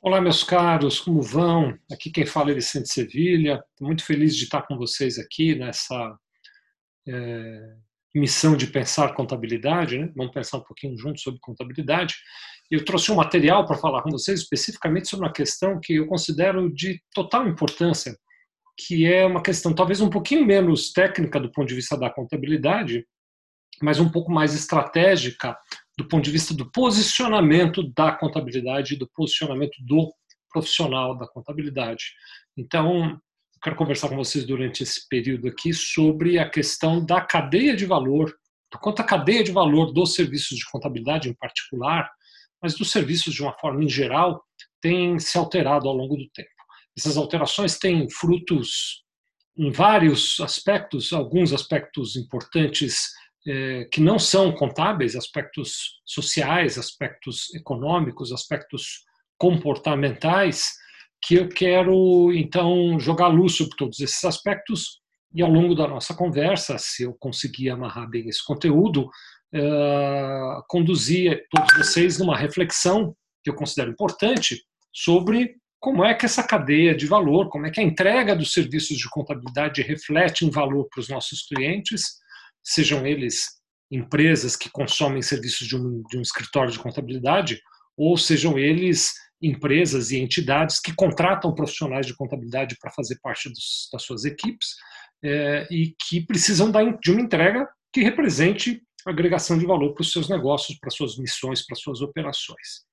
Olá, meus caros, como vão? Aqui quem fala é Vicente Sevilha. Muito feliz de estar com vocês aqui nessa é, missão de pensar contabilidade. Né? Vamos pensar um pouquinho juntos sobre contabilidade. Eu trouxe um material para falar com vocês especificamente sobre uma questão que eu considero de total importância, que é uma questão talvez um pouquinho menos técnica do ponto de vista da contabilidade, mas um pouco mais estratégica do ponto de vista do posicionamento da contabilidade e do posicionamento do profissional da contabilidade. Então, quero conversar com vocês durante esse período aqui sobre a questão da cadeia de valor, do quanto a cadeia de valor dos serviços de contabilidade em particular, mas dos serviços de uma forma em geral, tem se alterado ao longo do tempo. Essas alterações têm frutos em vários aspectos, alguns aspectos importantes que não são contábeis, aspectos sociais, aspectos econômicos, aspectos comportamentais, que eu quero então jogar luz sobre todos esses aspectos e ao longo da nossa conversa, se eu conseguir amarrar bem esse conteúdo, uh, conduzir todos vocês numa reflexão que eu considero importante sobre como é que essa cadeia de valor, como é que a entrega dos serviços de contabilidade reflete em valor para os nossos clientes sejam eles empresas que consomem serviços de um, de um escritório de contabilidade, ou sejam eles empresas e entidades que contratam profissionais de contabilidade para fazer parte dos, das suas equipes é, e que precisam de uma entrega que represente agregação de valor para os seus negócios, para suas missões, para suas operações.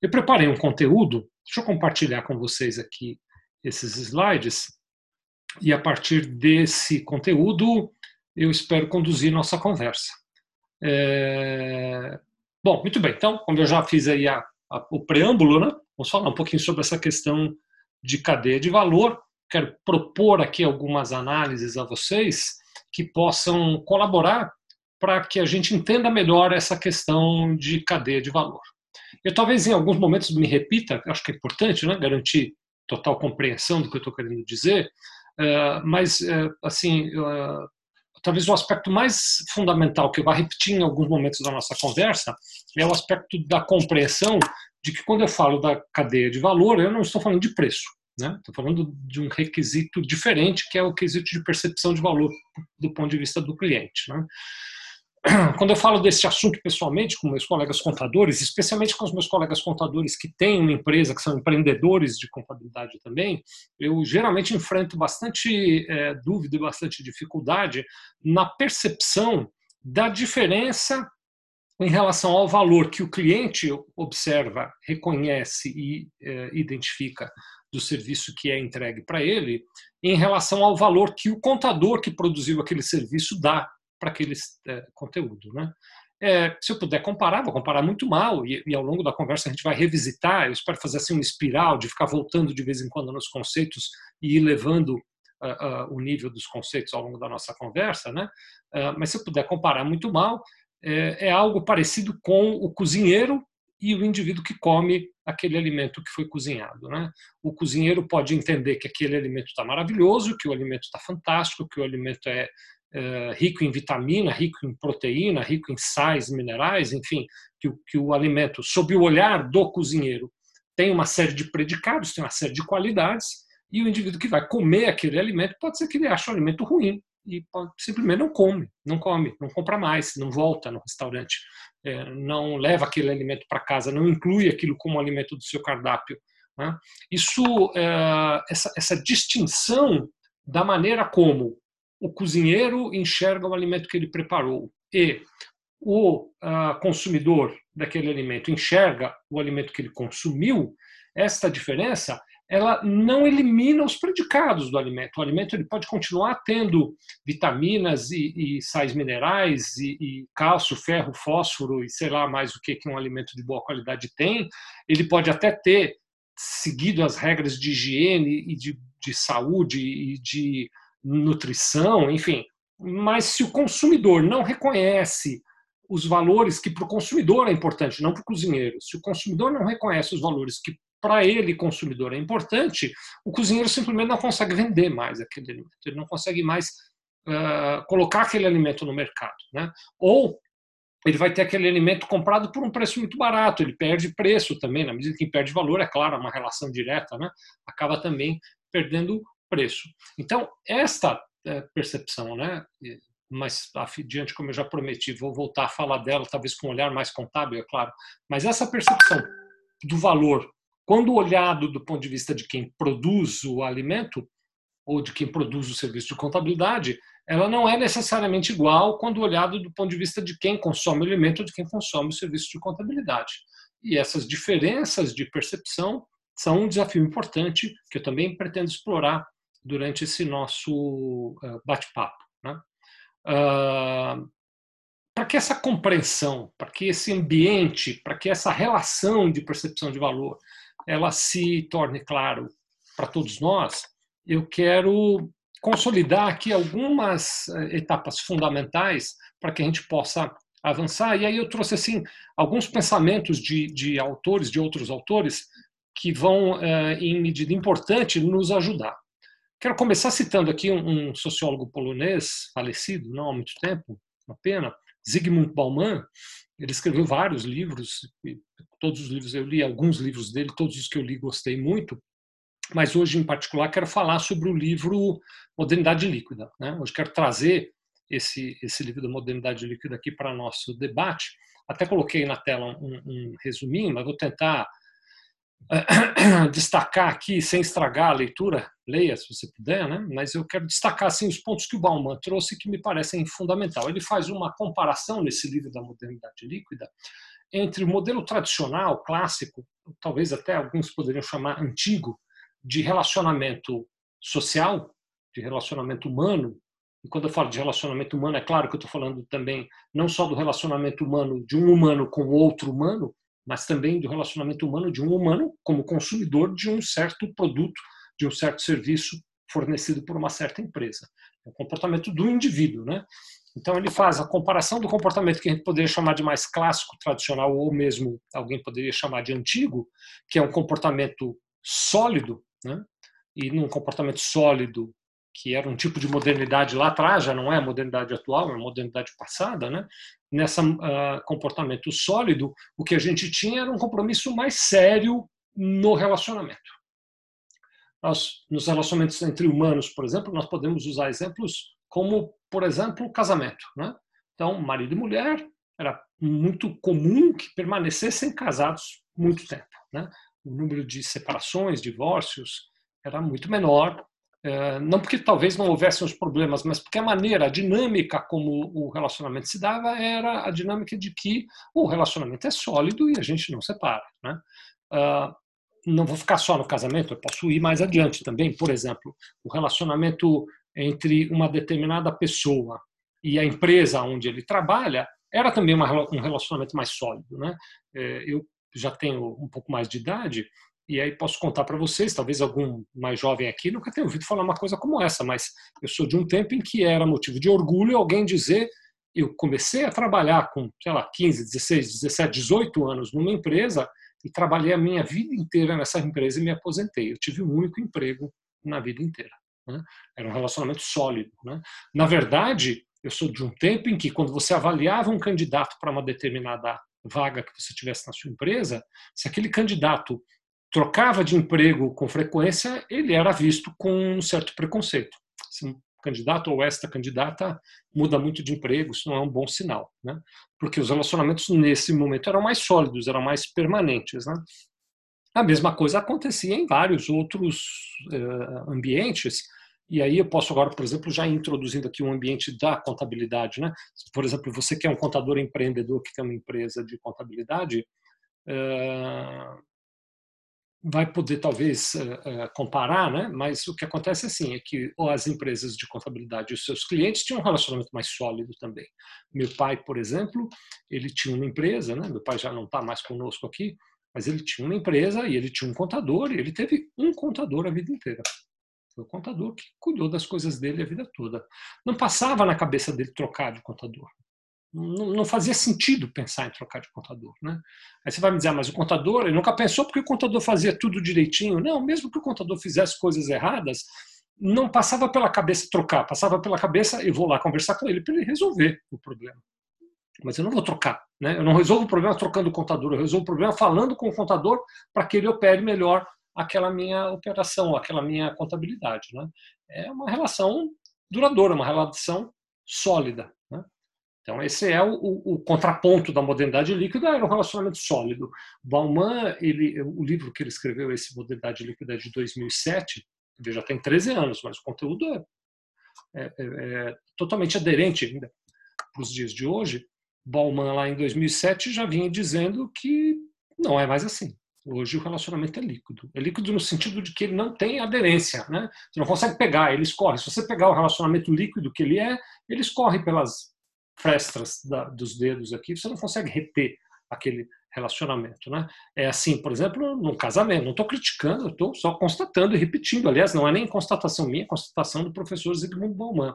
Eu preparei um conteúdo, deixa eu compartilhar com vocês aqui esses slides, e a partir desse conteúdo eu espero conduzir nossa conversa. É... Bom, muito bem. Então, como eu já fiz aí a, a, o preâmbulo, né? Vamos falar um pouquinho sobre essa questão de cadeia de valor. Quero propor aqui algumas análises a vocês que possam colaborar para que a gente entenda melhor essa questão de cadeia de valor. Eu talvez em alguns momentos me repita, acho que é importante, né? Garantir total compreensão do que eu estou querendo dizer, uh, mas uh, assim talvez o aspecto mais fundamental que eu vou repetir em alguns momentos da nossa conversa é o aspecto da compreensão de que quando eu falo da cadeia de valor, eu não estou falando de preço. Né? Estou falando de um requisito diferente, que é o quesito de percepção de valor do ponto de vista do cliente. Né? quando eu falo desse assunto pessoalmente com meus colegas contadores, especialmente com os meus colegas contadores que têm uma empresa, que são empreendedores de contabilidade também, eu geralmente enfrento bastante é, dúvida e bastante dificuldade na percepção da diferença em relação ao valor que o cliente observa, reconhece e é, identifica do serviço que é entregue para ele, em relação ao valor que o contador que produziu aquele serviço dá para aquele é, conteúdo. Né? É, se eu puder comparar, vou comparar muito mal, e, e, ao longo da conversa a gente vai revisitar, eu espero fazer assim uma espiral de ficar voltando de vez em quando nos conceitos e ir levando uh, uh, o nível dos conceitos ao longo da nossa conversa, né? Uh, mas se eu puder comparar muito mal, é, é algo parecido com o cozinheiro e o indivíduo que come aquele alimento que foi cozinhado. Né? O cozinheiro pode entender que aquele alimento está maravilhoso, que o alimento está fantástico, que o alimento é rico em vitamina, rico em proteína, rico em sais, minerais, enfim, que, que o alimento, sob o olhar do cozinheiro, tem uma série de predicados, tem uma série de qualidades, e o indivíduo que vai comer aquele alimento pode ser que ele ache o alimento ruim e pode, simplesmente não come, não come, não compra mais, não volta no restaurante, é, não leva aquele alimento para casa, não inclui aquilo como alimento do seu cardápio. Né? Isso, é, essa, essa distinção da maneira como o cozinheiro enxerga o alimento que ele preparou e o uh, consumidor daquele alimento enxerga o alimento que ele consumiu, esta diferença ela não elimina os predicados do alimento. O alimento ele pode continuar tendo vitaminas e, e sais minerais e, e, cálcio, ferro, fósforo e sei lá mais o que que um alimento de boa qualidade tem. Ele pode até ter seguido as regras de higiene e de, de saúde e de nutrição, enfim. Mas se o consumidor não reconhece os valores que para o consumidor é importante, não para o cozinheiro, se o consumidor não reconhece os valores que para ele, consumidor, é importante, o cozinheiro simplesmente não consegue vender mais aquele alimento, ele não consegue mais uh, colocar aquele alimento no mercado. Né? Ou ele vai ter aquele alimento comprado por um preço muito barato, ele perde preço também, na medida que perde valor, é claro, é uma relação direta, né? acaba também perdendo preço. Então, esta é, percepção, né? mas adiante, como eu já prometi, vou voltar a falar dela, talvez com um olhar mais contábil, é claro, mas essa percepção do valor, quando olhado do ponto de vista de quem produz o alimento, ou de quem produz o serviço de contabilidade, ela não é necessariamente igual quando olhado do ponto de vista de quem consome o alimento ou de quem consome o serviço de contabilidade. E essas diferenças de percepção são um desafio importante que eu também pretendo explorar durante esse nosso eh, bate-papo. Né? Uh, para que essa compreensão, para que esse ambiente, para que essa relação de percepção de valor, ela se torne claro para todos nós, eu quero consolidar aqui algumas eh, etapas fundamentais para que a gente possa avançar. E aí eu trouxe assim alguns pensamentos de, de autores, de outros autores, que vão, eh, em medida importante, nos ajudar. Quero começar citando aqui um, um sociólogo polonês, falecido não há muito tempo, uma pena, Zygmunt Bauman. Ele escreveu vários livros, todos os livros eu li, alguns livros dele, todos os que eu li gostei muito mas hoje, em particular, quero falar sobre o livro Modernidade Líquida. Né? Hoje quero trazer esse, esse livro da Modernidade Líquida aqui para nosso debate. Até coloquei na tela um, um resuminho, mas vou tentar destacar aqui, sem estragar a leitura, leia se você puder, né? mas eu quero destacar assim, os pontos que o Bauman trouxe que me parecem fundamental. Ele faz uma comparação nesse livro da modernidade líquida entre o modelo tradicional, clássico, talvez até alguns poderiam chamar antigo, de relacionamento social, de relacionamento humano. E quando eu falo de relacionamento humano, é claro que eu estou falando também não só do relacionamento humano de um humano com outro humano, mas também do relacionamento humano de um humano como consumidor de um certo produto, de um certo serviço fornecido por uma certa empresa. É o comportamento do indivíduo, né? Então ele faz a comparação do comportamento que a gente poderia chamar de mais clássico, tradicional, ou mesmo alguém poderia chamar de antigo, que é um comportamento sólido, né? e num comportamento sólido, que era um tipo de modernidade lá atrás, já não é a modernidade atual, é a modernidade passada, né? Nessa uh, comportamento sólido, o que a gente tinha era um compromisso mais sério no relacionamento. Nós, nos relacionamentos entre humanos, por exemplo, nós podemos usar exemplos como, por exemplo, o casamento. Né? Então, marido e mulher, era muito comum que permanecessem casados muito tempo. Né? o número de separações, divórcios, era muito menor. É, não porque talvez não houvessem os problemas, mas porque a maneira, a dinâmica como o relacionamento se dava era a dinâmica de que o relacionamento é sólido e a gente não separa. Né? Ah, não vou ficar só no casamento, eu posso ir mais adiante também. Por exemplo, o relacionamento entre uma determinada pessoa e a empresa onde ele trabalha era também um relacionamento mais sólido. Né? É, eu já tenho um pouco mais de idade, e aí posso contar para vocês, talvez algum mais jovem aqui nunca tenha ouvido falar uma coisa como essa, mas eu sou de um tempo em que era motivo de orgulho alguém dizer eu comecei a trabalhar com, sei lá, 15, 16, 17, 18 anos numa empresa e trabalhei a minha vida inteira nessa empresa e me aposentei. Eu tive um único emprego na vida inteira. Né? Era um relacionamento sólido. Né? Na verdade, eu sou de um tempo em que, quando você avaliava um candidato para uma determinada vaga que você tivesse na sua empresa, se aquele candidato trocava de emprego com frequência, ele era visto com um certo preconceito. Se um candidato ou esta candidata muda muito de emprego, isso não é um bom sinal, né? Porque os relacionamentos nesse momento eram mais sólidos, eram mais permanentes, né? A mesma coisa acontecia em vários outros uh, ambientes e aí eu posso agora, por exemplo, já introduzindo aqui um ambiente da contabilidade, né? Por exemplo, você que é um contador empreendedor que tem uma empresa de contabilidade, uh, vai poder talvez uh, comparar, né? Mas o que acontece assim é que as empresas de contabilidade e os seus clientes tinham um relacionamento mais sólido também. Meu pai, por exemplo, ele tinha uma empresa, né? Meu pai já não está mais conosco aqui, mas ele tinha uma empresa e ele tinha um contador e ele teve um contador a vida inteira. Foi o contador que cuidou das coisas dele a vida toda. Não passava na cabeça dele trocar de contador. Não, não fazia sentido pensar em trocar de contador. Né? Aí você vai me dizer, ah, mas o contador, ele nunca pensou porque o contador fazia tudo direitinho. Não, mesmo que o contador fizesse coisas erradas, não passava pela cabeça trocar, passava pela cabeça, eu vou lá conversar com ele para ele resolver o problema. mas eu não vou trocar. Né? Eu não resolvo o problema trocando o contador, eu resolvo o problema falando com o contador para que ele opere melhor aquela minha operação, aquela minha contabilidade. Né? É uma relação duradoura, uma relação sólida. Né? Então, esse é o, o, o, contraponto da modernidade líquida, era um relacionamento sólido. Bauman, ele, o livro que ele escreveu, esse Modernidade Líquida de 2007, já tem 13 anos, mas o conteúdo é, é, é, é totalmente aderente ainda para os dias de hoje. Bauman, lá em 2007, já vinha dizendo que não é mais assim. Hoje o relacionamento é líquido. É líquido no sentido de que ele não tem aderência. Né? Você não consegue pegar, ele escorre. Se você pegar o relacionamento líquido que ele é, ele escorre pelas frestas da, dos dedos aqui, você não consegue reter aquele relacionamento. Né? É assim, por exemplo, num casamento. Não estou criticando, estou só constatando e repetindo. Aliás, não é nem constatação minha, é constatação do professor Zygmunt Bauman.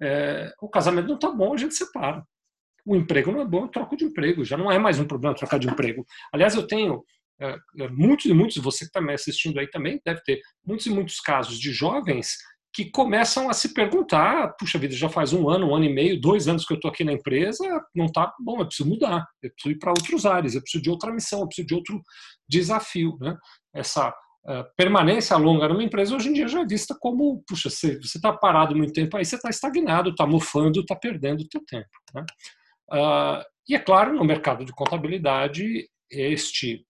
É, o casamento não está bom, a gente separa. O emprego não é bom, eu troco de emprego. Já não é mais um problema trocar de emprego. Aliás, eu tenho é, é, muitos e muitos, você que está me assistindo aí também deve ter muitos e muitos casos de jovens que começam a se perguntar: puxa vida, já faz um ano, um ano e meio, dois anos que eu estou aqui na empresa, não está bom, eu preciso mudar, eu preciso ir para outros ares, eu preciso de outra missão, eu preciso de outro desafio. Né? Essa uh, permanência longa numa empresa hoje em dia já é vista como: puxa, você está parado muito tempo aí, você está estagnado, está mofando, está perdendo o seu tempo. Né? Uh, e é claro, no mercado de contabilidade, este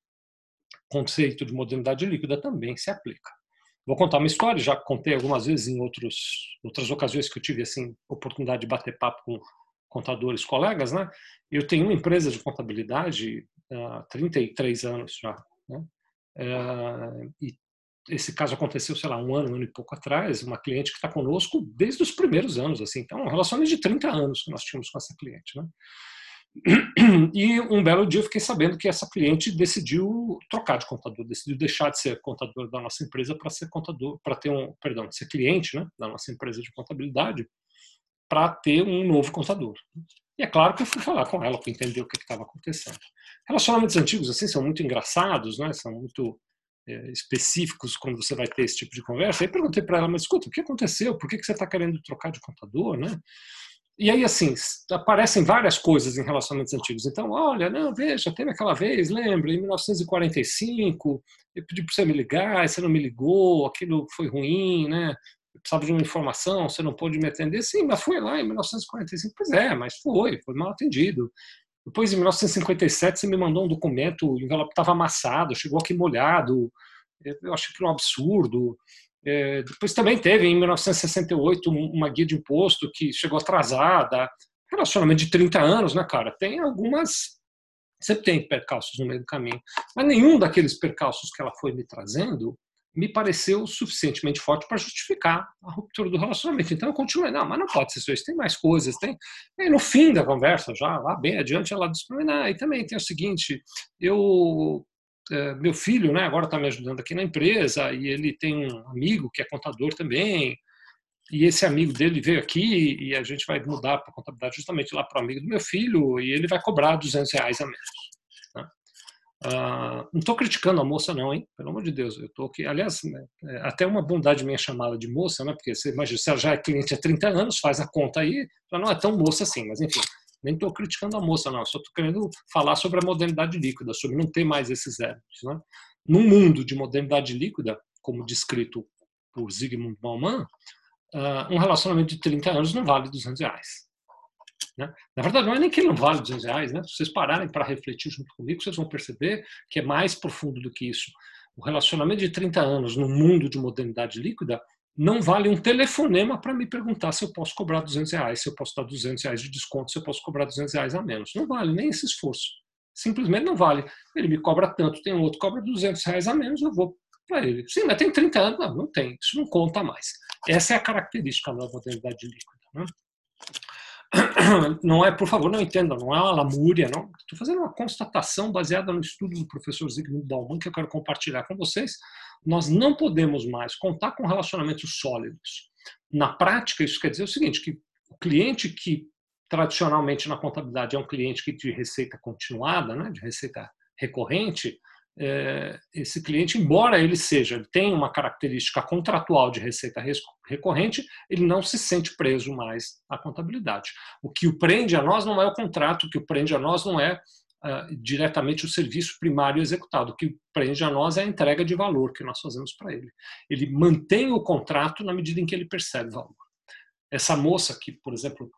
conceito de modernidade líquida também se aplica. Vou contar uma história, já contei algumas vezes em outros, outras ocasiões que eu tive assim oportunidade de bater papo com contadores colegas, né? Eu tenho uma empresa de contabilidade há 33 anos já, né? Eh, e esse caso aconteceu, sei lá, um ano, um ano e pouco atrás, uma cliente que está conosco desde os primeiros anos, assim, então, um relacionamento de 30 anos que nós tínhamos com essa cliente, né? E um belo dia eu fiquei sabendo que essa cliente decidiu trocar de contador, decidiu deixar de ser contador da nossa empresa para ser contador, para ter um, perdão, ser cliente, né, da nossa empresa de contabilidade, para ter um novo contador. E é claro que eu fui falar com ela para entender o que estava acontecendo. Relacionamentos antigos assim são muito engraçados, né? São muito é, específicos quando você vai ter esse tipo de conversa. Aí perguntei para ela, mas escuta, o que aconteceu? Por que, que você está querendo trocar de contador, né? E aí, assim, aparecem várias coisas em relacionamentos antigos. Então, olha, não, veja, teve aquela vez, lembra, em 1945, eu pedi para você me ligar, você não me ligou, aquilo foi ruim, né? Eu precisava de uma informação, você não pôde me atender. Sim, mas foi lá em 1945. Pois é, mas foi, foi mal atendido. Depois, em 1957, você me mandou um documento, o envelope estava amassado, chegou aqui molhado. Eu achei que era um absurdo. É, depois também teve, em 1968, uma guia de imposto que chegou atrasada. Relacionamento de 30 anos, né, cara? Tem algumas. Sempre tem percalços no meio do caminho. Mas nenhum daqueles percalços que ela foi me trazendo me pareceu suficientemente forte para justificar a ruptura do relacionamento. Então eu continuei, não, mas não pode ser isso, tem mais coisas, tem. E no fim da conversa, já lá bem adiante, ela disse para mim, não, e também tem o seguinte, eu meu filho né, agora está me ajudando aqui na empresa e ele tem um amigo que é contador também. E esse amigo dele veio aqui e a gente vai mudar para contabilidade justamente lá para o amigo do meu filho e ele vai cobrar 200 reais a menos. Né? Ah, não estou criticando a moça não, hein? Pelo amor de Deus, eu estou aqui. Aliás, né, é, até uma bondade minha chamá-la de moça, né? Porque você imagina, se ela já é cliente há 30 anos, faz a conta aí, ela não é tão moça assim, mas enfim. Nem estou criticando a moça, não. Só estou querendo falar sobre a modernidade líquida, sobre não ter mais esses hábitos. Né? Num mundo de modernidade líquida, como descrito por Zygmunt Bauman, uh, um relacionamento de 30 anos não vale 200 reais. Né? Na verdade, não é nem que ele não vale 200 reais. Né? Se vocês pararem para refletir junto comigo, vocês vão perceber que é mais profundo do que isso. O relacionamento de 30 anos no mundo de modernidade líquida não vale um telefonema para me perguntar se eu posso cobrar 200 reais, se eu posso dar 200 reais de desconto, se eu posso cobrar 200 reais a menos. Não vale nem esse esforço. Simplesmente não vale. Ele me cobra tanto, tem outro que cobra 200 reais a menos, eu vou para ele. Sim, mas tem 30 anos. Não, não tem. Isso não conta mais. Essa é a característica da modernidade líquida. Né? Não é, por favor, não entenda, não é uma lamúria, não. Estou fazendo uma constatação baseada no estudo do professor Zygmunt Bauman que eu quero compartilhar com vocês nós não podemos mais contar com relacionamentos sólidos. Na prática, isso quer dizer o seguinte, que o cliente que tradicionalmente na contabilidade é um cliente que de receita continuada, né, de receita recorrente, esse cliente, embora ele seja, ele tenha uma característica contratual de receita recorrente, ele não se sente preso mais à contabilidade. O que o prende a nós não é o contrato, o que o prende a nós não é uh, diretamente o serviço primário executado. O que prende a nós é a entrega de valor que nós fazemos para ele. Ele mantém o contrato na medida em que ele percebe valor. Essa moça que, por exemplo,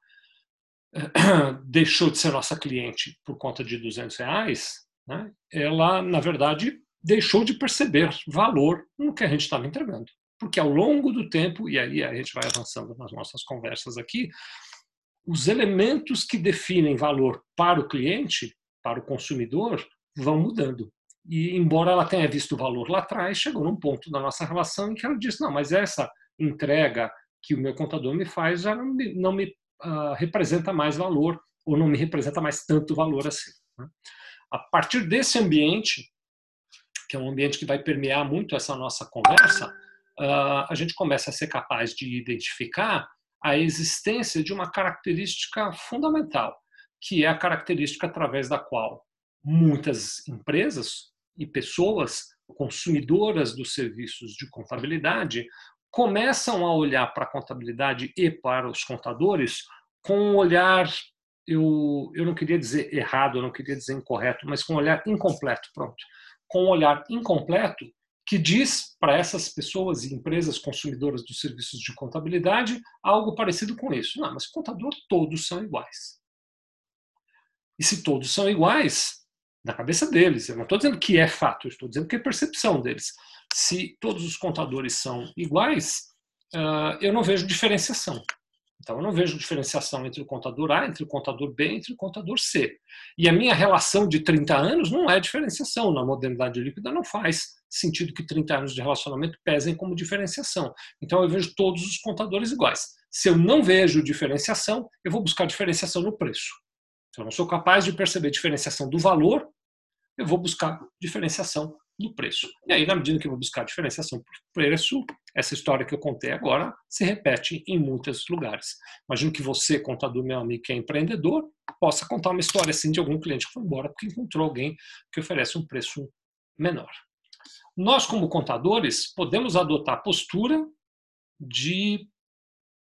deixou de ser nossa cliente por conta de 200 reais, né, ela, na verdade, deixou de perceber valor no que a gente estava entregando. Porque ao longo do tempo, e aí a gente vai avançando nas nossas conversas aqui, os elementos que definem valor para o cliente, para o consumidor, vão mudando. E embora ela tenha visto o valor lá atrás, chegou num ponto da nossa relação em que ela disse: não, mas essa entrega que o meu contador me faz já não me, não me uh, representa mais valor, ou não me representa mais tanto valor assim. Né? A partir desse ambiente, que é um ambiente que vai permear muito essa nossa conversa, uh, a gente começa a ser capaz de identificar a existência de uma característica fundamental, que é a característica através da qual muitas empresas e pessoas consumidoras dos serviços de contabilidade começam a olhar para a contabilidade e para os contadores com um olhar eu, eu não queria dizer errado, eu não queria dizer incorreto, mas com um olhar incompleto, pronto. Com um olhar incompleto que diz para essas pessoas e empresas consumidoras dos serviços de contabilidade algo parecido com isso. Não, mas contador todos são iguais. E se todos são iguais, na cabeça deles, eu não estou dizendo que é fato, eu estou dizendo que é percepção deles. Se todos os contadores são iguais, uh, eu não vejo diferenciação. Então, eu não vejo diferenciação entre o contador A, entre o contador B, entre o contador C. E a minha relação de 30 anos não é diferenciação. Na modernidade líquida não faz sentido que 30 anos de relacionamento pesem como diferenciação. Então, eu vejo todos os contadores iguais. Se eu não vejo diferenciação, eu vou buscar diferenciação no preço. Se eu não sou capaz de perceber diferenciação do valor, eu vou buscar diferenciação do preço. E aí, na medida que eu vou buscar diferenciação por preço, essa história que eu contei agora se repete em muitos lugares. Imagino que você, contador meu amigo que é empreendedor, possa contar uma história assim de algum cliente que foi embora porque encontrou alguém que oferece um preço menor. Nós, como contadores, podemos adotar a postura de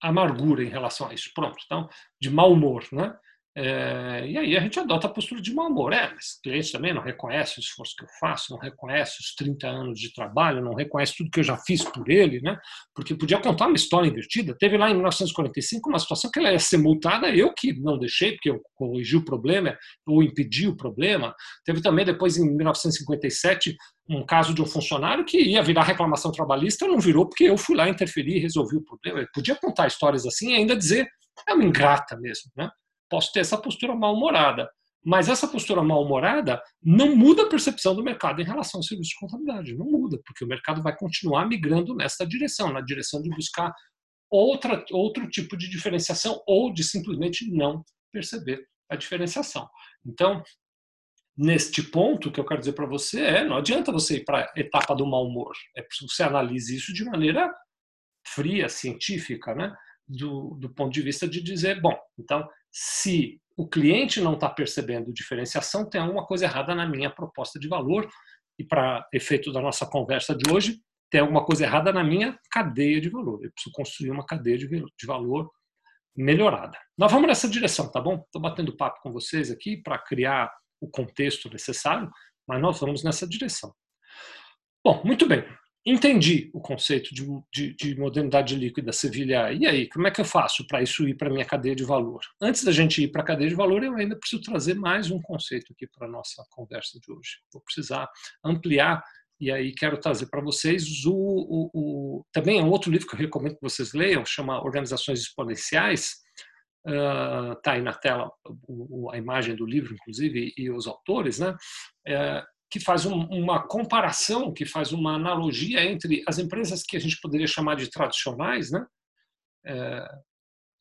amargura em relação a isso. Pronto, então, de mau humor, né? É, e aí a gente adota a postura de mau humor. É, mas o cliente também não reconhece o esforço que eu faço, não reconhece os 30 anos de trabalho, não reconhece tudo que eu já fiz por ele, né? Porque podia contar uma história invertida. Teve lá em 1945 uma situação que ela ia ser multada, eu que não deixei, porque eu corrigi o problema ou impedi o problema. Teve também depois em 1957 um caso de um funcionário que ia virar reclamação trabalhista, não virou porque eu fui lá interferir e resolvi o problema. Eu podia contar histórias assim e ainda dizer é uma ingrata mesmo, né? Posso ter essa postura mal-humorada. Mas essa postura mal-humorada não muda a percepção do mercado em relação ao serviço de contabilidade. Não muda, porque o mercado vai continuar migrando nessa direção na direção de buscar outra, outro tipo de diferenciação ou de simplesmente não perceber a diferenciação. Então, neste ponto, o que eu quero dizer para você é: não adianta você ir para a etapa do mau humor. É preciso que você analise isso de maneira fria, científica, né? Do, do ponto de vista de dizer, bom, então se o cliente não está percebendo diferenciação, tem alguma coisa errada na minha proposta de valor. E para efeito da nossa conversa de hoje, tem alguma coisa errada na minha cadeia de valor. Eu preciso construir uma cadeia de valor melhorada. Nós vamos nessa direção, tá bom? Estou batendo papo com vocês aqui para criar o contexto necessário, mas nós vamos nessa direção. Bom, muito bem entendi o conceito de, de, de, modernidade líquida, Sevilha. E aí, como é que eu faço para isso ir para a minha cadeia de valor? Antes da gente ir para a cadeia de valor, eu ainda preciso trazer mais um conceito aqui para a nossa conversa de hoje. Vou precisar ampliar e aí quero trazer para vocês o, o, o, também é um outro livro que eu recomendo que vocês leiam, chama Organizações Exponenciais. Uh, tá aí na tela a imagem do livro, inclusive, e os autores, né? Uh, que faz um, uma comparação, que faz uma analogia entre as empresas que a gente poderia chamar de tradicionais, né? É,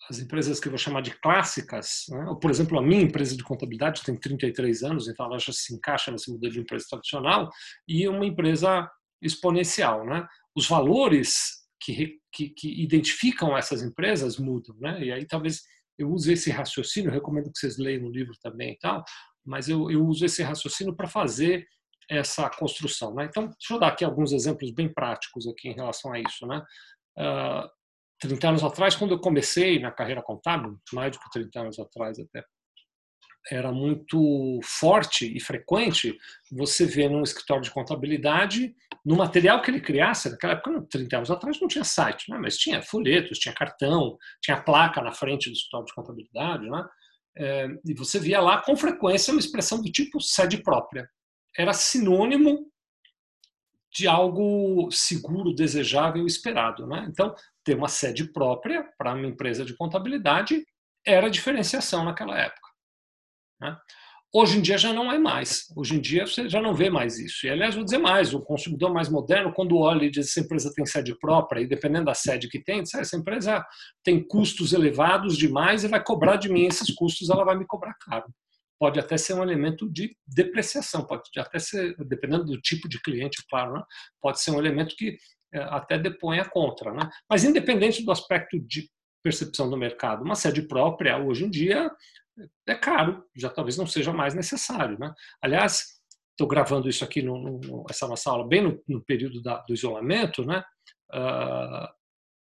as empresas que eu vou chamar de clássicas, né? por exemplo, a minha empresa de contabilidade tem 33 anos, então ela já se encaixa nesse modelo de empresa tradicional, e uma empresa exponencial. Né? Os valores que, que, que identificam essas empresas mudam, né? e aí talvez eu use esse raciocínio, recomendo que vocês leiam o livro também e tal, mas eu, eu uso esse raciocínio para fazer essa construção. Né? Então, deixa eu dar aqui alguns exemplos bem práticos aqui em relação a isso. Né? Uh, 30 anos atrás, quando eu comecei na carreira contábil, mais do que 30 anos atrás até, era muito forte e frequente você ver num escritório de contabilidade, no material que ele criasse, naquela época, 30 anos atrás, não tinha site, né? mas tinha folhetos, tinha cartão, tinha placa na frente do escritório de contabilidade, né? É, e você via lá com frequência uma expressão do tipo sede própria. Era sinônimo de algo seguro, desejável, esperado. Né? Então, ter uma sede própria para uma empresa de contabilidade era diferenciação naquela época. Né? Hoje em dia já não é mais. Hoje em dia você já não vê mais isso. E, aliás, vou dizer mais: o consumidor mais moderno, quando olha e diz essa empresa tem sede própria, e dependendo da sede que tem, diz, ah, essa empresa tem custos elevados demais e vai cobrar de mim esses custos, ela vai me cobrar caro. Pode até ser um elemento de depreciação, pode até ser, dependendo do tipo de cliente, claro, né? pode ser um elemento que é, até depõe a contra. Né? Mas, independente do aspecto de percepção do mercado, uma sede própria, hoje em dia, é caro, já talvez não seja mais necessário. Né? Aliás, estou gravando isso aqui, no, no, essa nossa aula, bem no, no período da, do isolamento, né? Uh,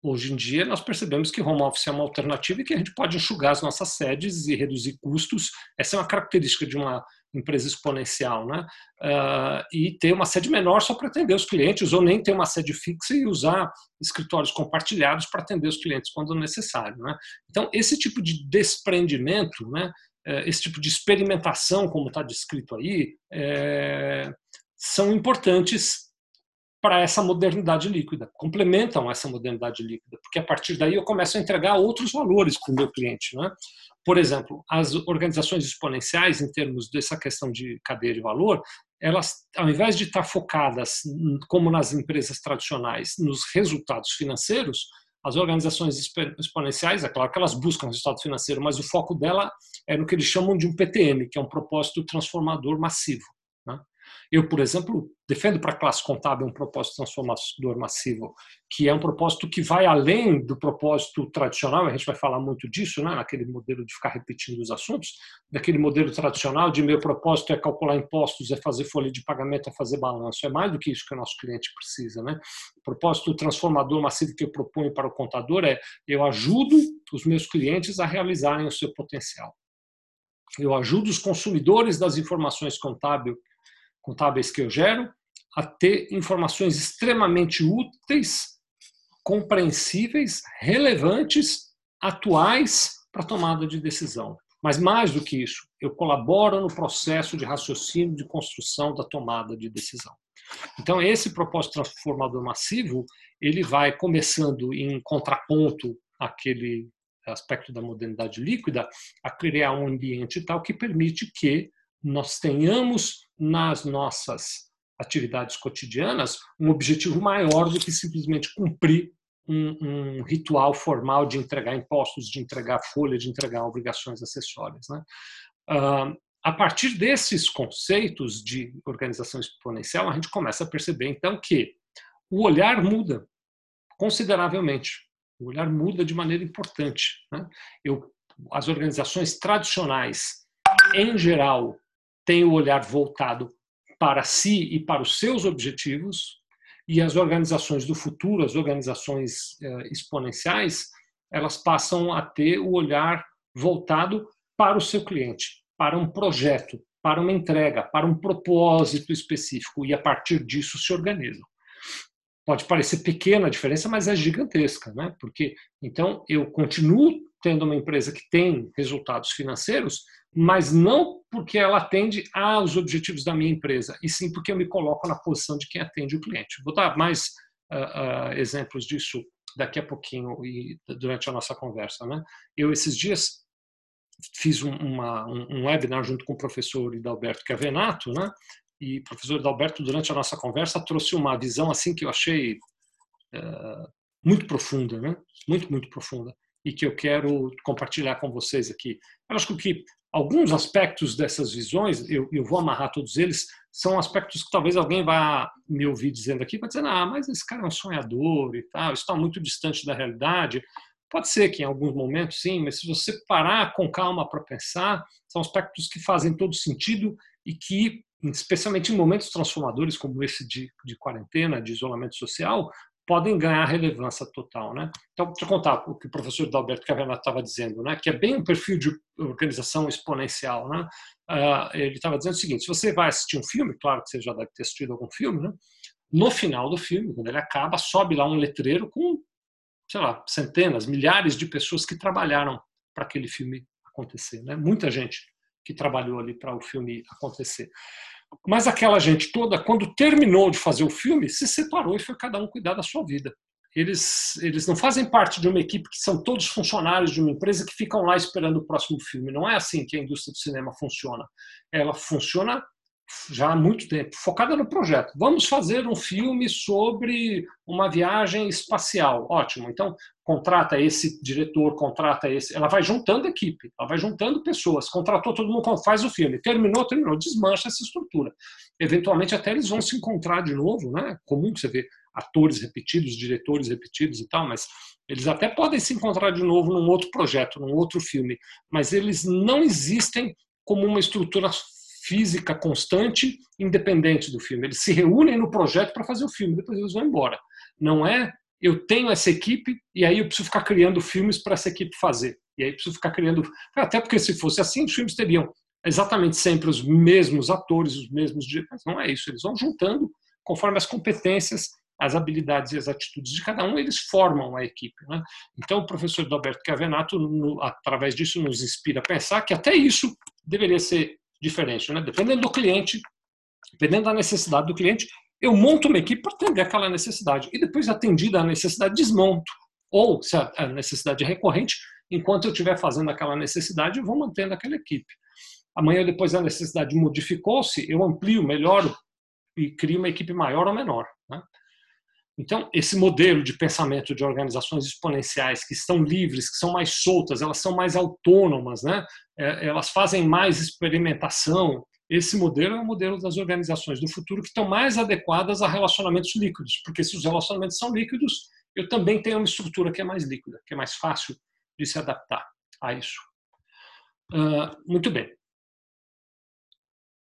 hoje em dia nós percebemos que home office é uma alternativa e que a gente pode enxugar as nossas sedes e reduzir custos. Essa é uma característica de uma empresa exponencial, né? Uh, e ter uma sede menor só para atender os clientes, ou nem ter uma sede fixa e usar escritórios compartilhados para atender os clientes quando necessário, né? Então, esse tipo de desprendimento, né? Uh, esse tipo de experimentação, como está descrito aí, é, são importantes para essa modernidade líquida, complementam essa modernidade líquida, porque a partir daí eu começo a entregar outros valores para o meu cliente. Né? Por exemplo, as organizações exponenciais, em termos dessa questão de cadeia de valor, elas, ao invés de estar focadas, como nas empresas tradicionais, nos resultados financeiros, as organizações exponenciais, é claro que elas buscam resultado financeiro, mas o foco dela é no que eles chamam de um PTM, que é um propósito transformador massivo. Eu, por exemplo, defendo para a classe contábil um propósito transformador massivo, que é um propósito que vai além do propósito tradicional, a gente vai falar muito disso, né, naquele modelo de ficar repetindo os assuntos, daquele modelo tradicional de meu propósito é calcular impostos, é fazer folha de pagamento, é fazer balanço. É mais do que isso que o nosso cliente precisa. Né? O propósito transformador massivo que eu proponho para o contador é eu ajudo os meus clientes a realizarem o seu potencial. Eu ajudo os consumidores das informações contábeis contábeis que eu gero, a ter informações extremamente úteis, compreensíveis, relevantes, atuais para tomada de decisão. Mas mais do que isso, eu colaboro no processo de raciocínio de construção da tomada de decisão. Então, esse propósito transformador massivo, ele vai começando em contraponto àquele aspecto da modernidade líquida, a criar um ambiente tal que permite que nós tenhamos nas nossas atividades cotidianas um objetivo maior do que simplesmente cumprir um, um, ritual formal de entregar impostos, de entregar folha, de entregar obrigações acessórias. Né? Uh, a partir desses conceitos de organização exponencial, a gente começa a perceber então que o olhar muda consideravelmente. O olhar muda de maneira importante. Né? Eu, as organizações tradicionais, em geral, tem o olhar voltado para si e para os seus objetivos, e as organizações do futuro, as organizações eh, exponenciais, elas passam a ter o olhar voltado para o seu cliente, para um projeto, para uma entrega, para um propósito específico, e a partir disso se organizam. Pode parecer pequena a diferença, mas é gigantesca, né? Porque então eu continuo tendo uma empresa que tem resultados financeiros, mas não porque ela atende aos objetivos da minha empresa, e sim porque eu me coloco na posição de quem atende o cliente. Vou dar mais uh, uh, exemplos disso daqui a pouquinho e durante a nossa conversa. Né? Eu, esses dias, fiz um, uma, um webinar junto com o professor Hidalberto Cavenato, né? e o professor Hidalberto, durante a nossa conversa, trouxe uma visão assim que eu achei uh, muito profunda, né? muito, muito profunda e que eu quero compartilhar com vocês aqui. Eu acho que alguns aspectos dessas visões, eu, eu vou amarrar todos eles, são aspectos que talvez alguém vá me ouvir dizendo aqui, vai dizer, ah, mas esse cara é um sonhador e tal, está muito distante da realidade. Pode ser que em alguns momentos sim, mas se você parar com calma para pensar, são aspectos que fazem todo sentido e que especialmente em momentos transformadores como esse de, de quarentena, de isolamento social, podem ganhar relevância total. Né? Então, deixa eu contar o que o professor Dalberto Cavernato estava dizendo, né? que é bem um perfil de organização exponencial. Né? Uh, ele estava dizendo o seguinte, se você vai assistir um filme, claro que você já deve ter assistido algum filme, né? no final do filme, quando ele acaba, sobe lá um letreiro com, sei lá, centenas, milhares de pessoas que trabalharam para aquele filme acontecer. Né? Muita gente que trabalhou ali para o filme acontecer. Mas aquela gente toda, quando terminou de fazer o filme, se separou e foi cada um cuidar da sua vida. Eles, eles não fazem parte de uma equipe que são todos funcionários de uma empresa que ficam lá esperando o próximo filme. Não é assim que a indústria do cinema funciona. Ela funciona já há muito tempo, focada no projeto. Vamos fazer um filme sobre uma viagem espacial. Ótimo. Então, contrata esse diretor, contrata esse. Ela vai juntando equipe, ela vai juntando pessoas. Contratou todo mundo, faz o filme. Terminou, terminou. Desmancha essa estrutura. Eventualmente, até eles vão se encontrar de novo, né? Comum que você vê atores repetidos, diretores repetidos e tal, mas eles até podem se encontrar de novo num outro projeto, num outro filme, mas eles não existem como uma estrutura física constante, independente do filme. Eles se reúnem no projeto para fazer o filme, depois eles vão embora. Não é eu tenho essa equipe e aí eu preciso ficar criando filmes para essa equipe fazer. E aí preciso ficar criando. Até porque se fosse assim, os filmes teriam exatamente sempre os mesmos atores, os mesmos diretores. Não é isso. Eles vão juntando conforme as competências, as habilidades e as atitudes de cada um, eles formam a equipe. Né? Então, o professor Alberto Cavenato, através disso, nos inspira a pensar que até isso deveria ser diferente. Né? Dependendo do cliente, dependendo da necessidade do cliente, eu monto uma equipe para atender aquela necessidade. E depois, atendida a necessidade, desmonto. Ou, se a necessidade é recorrente, enquanto eu estiver fazendo aquela necessidade, eu vou mantendo aquela equipe. Amanhã, depois, a necessidade modificou-se, eu amplio, melhoro e crio uma equipe maior ou menor. Né? Então, esse modelo de pensamento de organizações exponenciais que estão livres, que são mais soltas, elas são mais autônomas, né? É, elas fazem mais experimentação. Esse modelo é o modelo das organizações do futuro que estão mais adequadas a relacionamentos líquidos, porque se os relacionamentos são líquidos, eu também tenho uma estrutura que é mais líquida, que é mais fácil de se adaptar a isso. Uh, muito bem.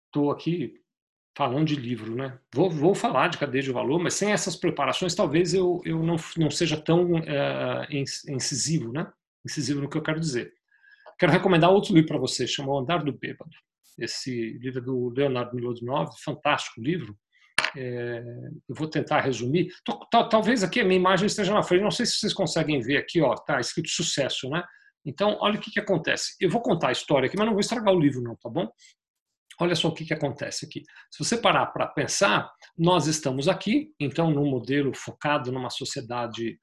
Estou aqui falando de livro, né? Vou, vou falar de cadeia de valor, mas sem essas preparações, talvez eu, eu não, não seja tão uh, incisivo, né? Incisivo no que eu quero dizer. Quero recomendar outro livro para você, chama O Andar do Bêbado. Esse livro é do Leonardo Milodinov, fantástico livro. É, eu vou tentar resumir. Talvez aqui a minha imagem esteja na frente, não sei se vocês conseguem ver aqui, ó, tá escrito sucesso, né? Então, olha o que, que acontece. Eu vou contar a história aqui, mas não vou estragar o livro, não, tá bom? Olha só o que, que acontece aqui. Se você parar para pensar, nós estamos aqui, então, num modelo focado numa sociedade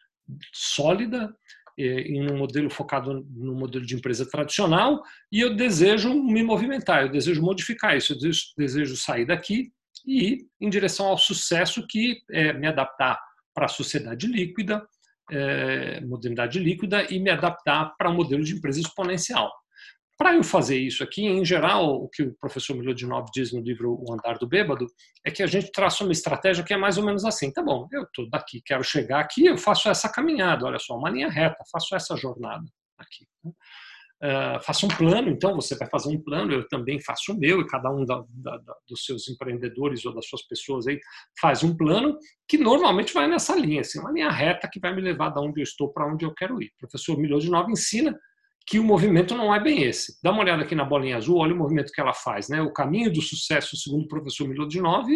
sólida, em um modelo focado no modelo de empresa tradicional, e eu desejo me movimentar, eu desejo modificar isso, eu desejo, sair daqui e ir em direção ao sucesso que é me adaptar para a sociedade líquida, é, modernidade líquida, e me adaptar para um modelo de empresa exponencial. Para eu fazer isso aqui, em geral, o que o professor Milodinov diz no livro O Andar do Bêbado é que a gente traça uma estratégia que é mais ou menos assim. Tá bom, eu estou daqui, quero chegar aqui, eu faço essa caminhada, olha só, uma linha reta, faço essa jornada aqui. Uh, faço um plano, então você vai fazer um plano, eu também faço o meu, e cada um da, da, da, dos seus empreendedores ou das suas pessoas aí faz um plano que normalmente vai nessa linha, assim, uma linha reta que vai me levar da onde eu estou para onde eu quero ir. O professor Milodinov ensina que o movimento não é bem esse. Dá uma olhada aqui na bolinha azul, olha o movimento que ela faz. Né? O caminho do sucesso, segundo o professor Milodinov,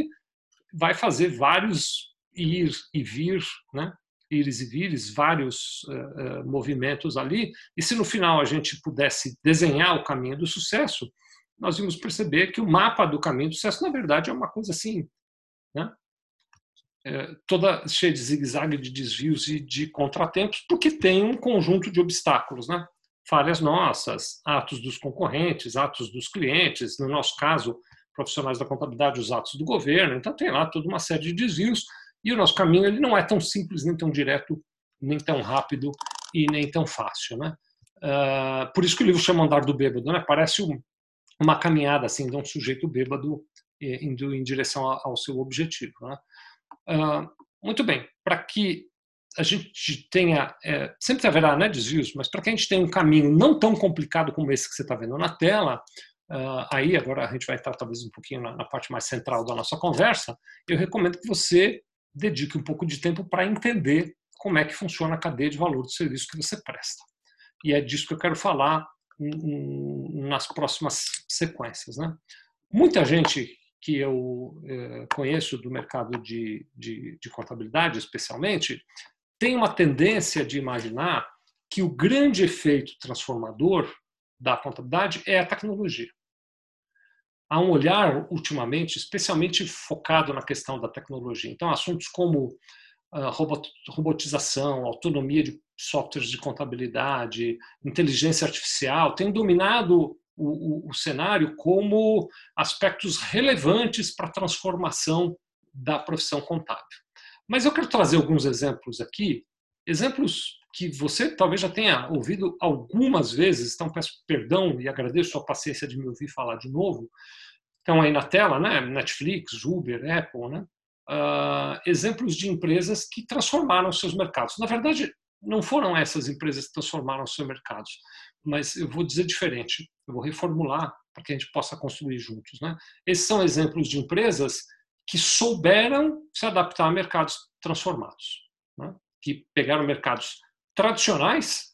vai fazer vários ir e vir, né? ires e vires, vários uh, uh, movimentos ali. E se no final a gente pudesse desenhar o caminho do sucesso, nós íamos perceber que o mapa do caminho do sucesso, na verdade, é uma coisa assim, né? É, toda cheia de zigue-zague, de desvios e de contratempos, porque tem um conjunto de obstáculos, né? Falhas nossas, atos dos concorrentes, atos dos clientes, no nosso caso, profissionais da contabilidade, os atos do governo. Então, tem lá toda uma série de desvios e o nosso caminho ele não é tão simples, nem tão direto, nem tão rápido e nem tão fácil. Né? Uh, por isso que o livro chama Andar do Bêbado. Né? Parece um, uma caminhada assim, de um sujeito bêbado eh, indo em direção ao seu objetivo. Né? Uh, muito bem, para que a gente tenha, é, sempre haverá né, desvios, mas para que a gente tenha um caminho não tão complicado como esse que você está vendo na tela, uh, aí agora a gente vai estar talvez um pouquinho na, na, parte mais central da nossa conversa, eu recomendo que você dedique um pouco de tempo para entender como é que funciona a cadeia de valor do serviço que você presta. E é disso que eu quero falar nas próximas sequências. Né? Muita gente que eu eh, conheço do mercado de, de, de contabilidade, especialmente, tem uma tendência de imaginar que o grande efeito transformador da contabilidade é a tecnologia. Há um olhar, ultimamente, especialmente focado na questão da tecnologia. Então, assuntos como uh, robotização, autonomia de softwares de contabilidade, inteligência artificial, têm dominado o, o, o cenário como aspectos relevantes para a transformação da profissão contábil. Mas eu quero trazer alguns exemplos aqui, exemplos que você talvez já tenha ouvido algumas vezes, então peço perdão e agradeço a paciência de me ouvir falar de novo. Estão aí na tela, né? Netflix, Uber, Apple, né? Uh, exemplos de empresas que transformaram seus mercados. Na verdade, não foram essas empresas que transformaram seus mercados, mas eu vou dizer diferente, eu vou reformular para que a gente possa construir juntos. Né? Esses são exemplos de empresas que souberam se adaptar a mercados transformados, né? que pegaram mercados tradicionais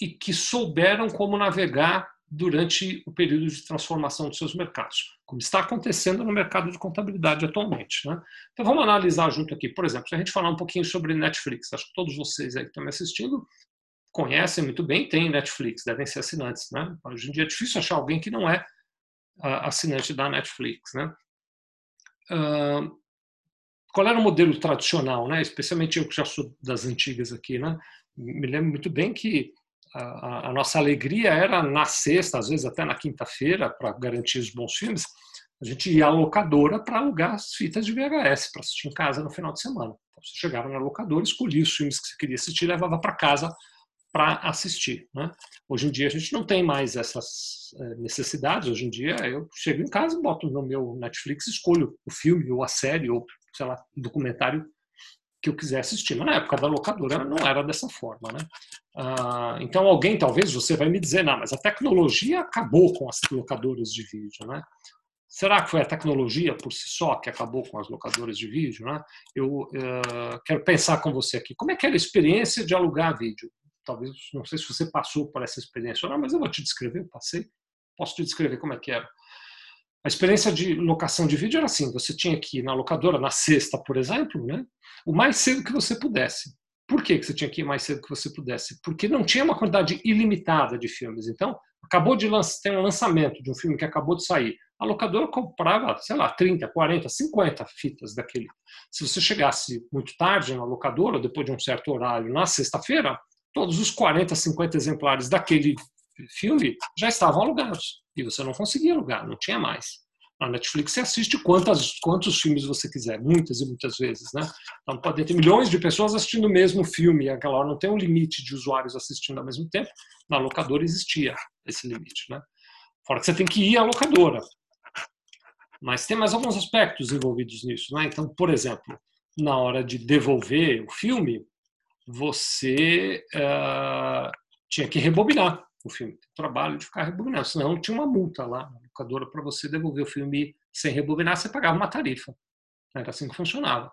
e que souberam como navegar durante o período de transformação dos seus mercados, como está acontecendo no mercado de contabilidade atualmente. Né? Então vamos analisar junto aqui. Por exemplo, se a gente falar um pouquinho sobre Netflix, acho que todos vocês aí que estão me assistindo conhecem muito bem, tem Netflix, devem ser assinantes. Né? Hoje em dia é difícil achar alguém que não é assinante da Netflix. Né? Qual era o modelo tradicional, né? especialmente eu que já sou das antigas aqui, né? me lembro muito bem que a, a, nossa alegria era na sexta, às vezes até na quinta-feira, para garantir os bons filmes, a gente ia à locadora para alugar as fitas de VHS para assistir em casa no final de semana. Então, você chegava na locadora, escolhia os filmes que você queria assistir levava para casa para assistir. Né? Hoje em dia a gente não tem mais essas eh, necessidades. Hoje em dia eu chego em casa, boto no meu Netflix, escolho o filme ou a série ou sei lá, um documentário que eu quiser assistir. Mas na época da locadora não era dessa forma, né? Ah, então alguém, talvez você vai me dizer, não, mas a tecnologia acabou com as locadoras de vídeo, né? Será que foi a tecnologia por si só que acabou com as locadoras de vídeo, né? Eu uh, quero pensar com você aqui, como é que era a experiência de alugar vídeo? Talvez, não sei se você passou por essa experiência ou não, mas eu vou te descrever, eu passei. Posso te descrever como é que era. A experiência de locação de vídeo era assim: você tinha que ir na locadora na sexta, por exemplo, né? o mais cedo que você pudesse. Por que você tinha que ir mais cedo que você pudesse? Porque não tinha uma quantidade ilimitada de filmes. Então, acabou de ter um lançamento de um filme que acabou de sair. A locadora comprava, sei lá, 30, 40, 50 fitas daquele. Se você chegasse muito tarde na locadora, depois de um certo horário, na sexta-feira, todos os 40, 50 exemplares daquele filme já estavam alugados. E você não conseguia alugar, não tinha mais. Na Netflix você assiste quantas, quantos filmes você quiser, muitas e muitas vezes. Né? Então pode ter milhões de pessoas assistindo o mesmo filme, e aquela hora não tem um limite de usuários assistindo ao mesmo tempo. Na locadora existia esse limite. Né? Fora que você tem que ir à locadora. Mas tem mais alguns aspectos envolvidos nisso. Né? Então, por exemplo, na hora de devolver o filme, você uh, tinha que rebobinar o filme. Tem trabalho de ficar rebobinando, senão tinha uma multa lá na locadora para você devolver o filme sem rebobinar, você pagava uma tarifa. Era assim que funcionava.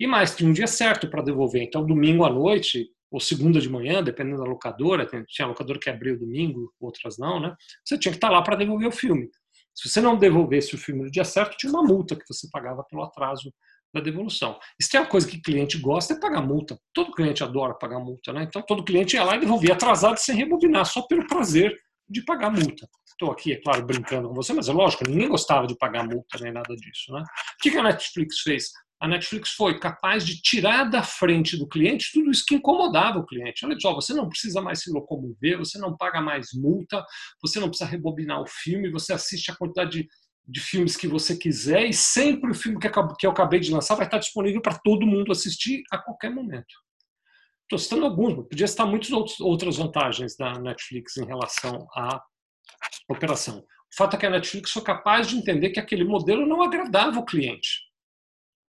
E mais, tinha um dia certo para devolver. Então, domingo à noite, ou segunda de manhã, dependendo da locadora, tinha locadora que abria o domingo, outras não, né? Você tinha que estar tá lá para devolver o filme. Se você não devolvesse o filme no dia certo, tinha uma multa que você pagava pelo atraso da devolução. Isso tem uma coisa que o cliente gosta é pagar multa. Todo cliente adora pagar multa, né? Então todo cliente ia lá e devolvia atrasado sem rebobinar, só pelo prazer de pagar multa. Estou aqui, é claro, brincando com você, mas é lógico, ninguém gostava de pagar multa nem nada disso, né? O que a Netflix fez? A Netflix foi capaz de tirar da frente do cliente tudo isso que incomodava o cliente. Olha só, você não precisa mais se locomover, você não paga mais multa, você não precisa rebobinar o filme, você assiste a quantidade de de filmes que você quiser e sempre o filme que eu acabei de lançar vai estar disponível para todo mundo assistir a qualquer momento. Estou citando alguns, podia citar muitas outras vantagens da Netflix em relação à operação. O fato é que a Netflix foi capaz de entender que aquele modelo não agradava o cliente.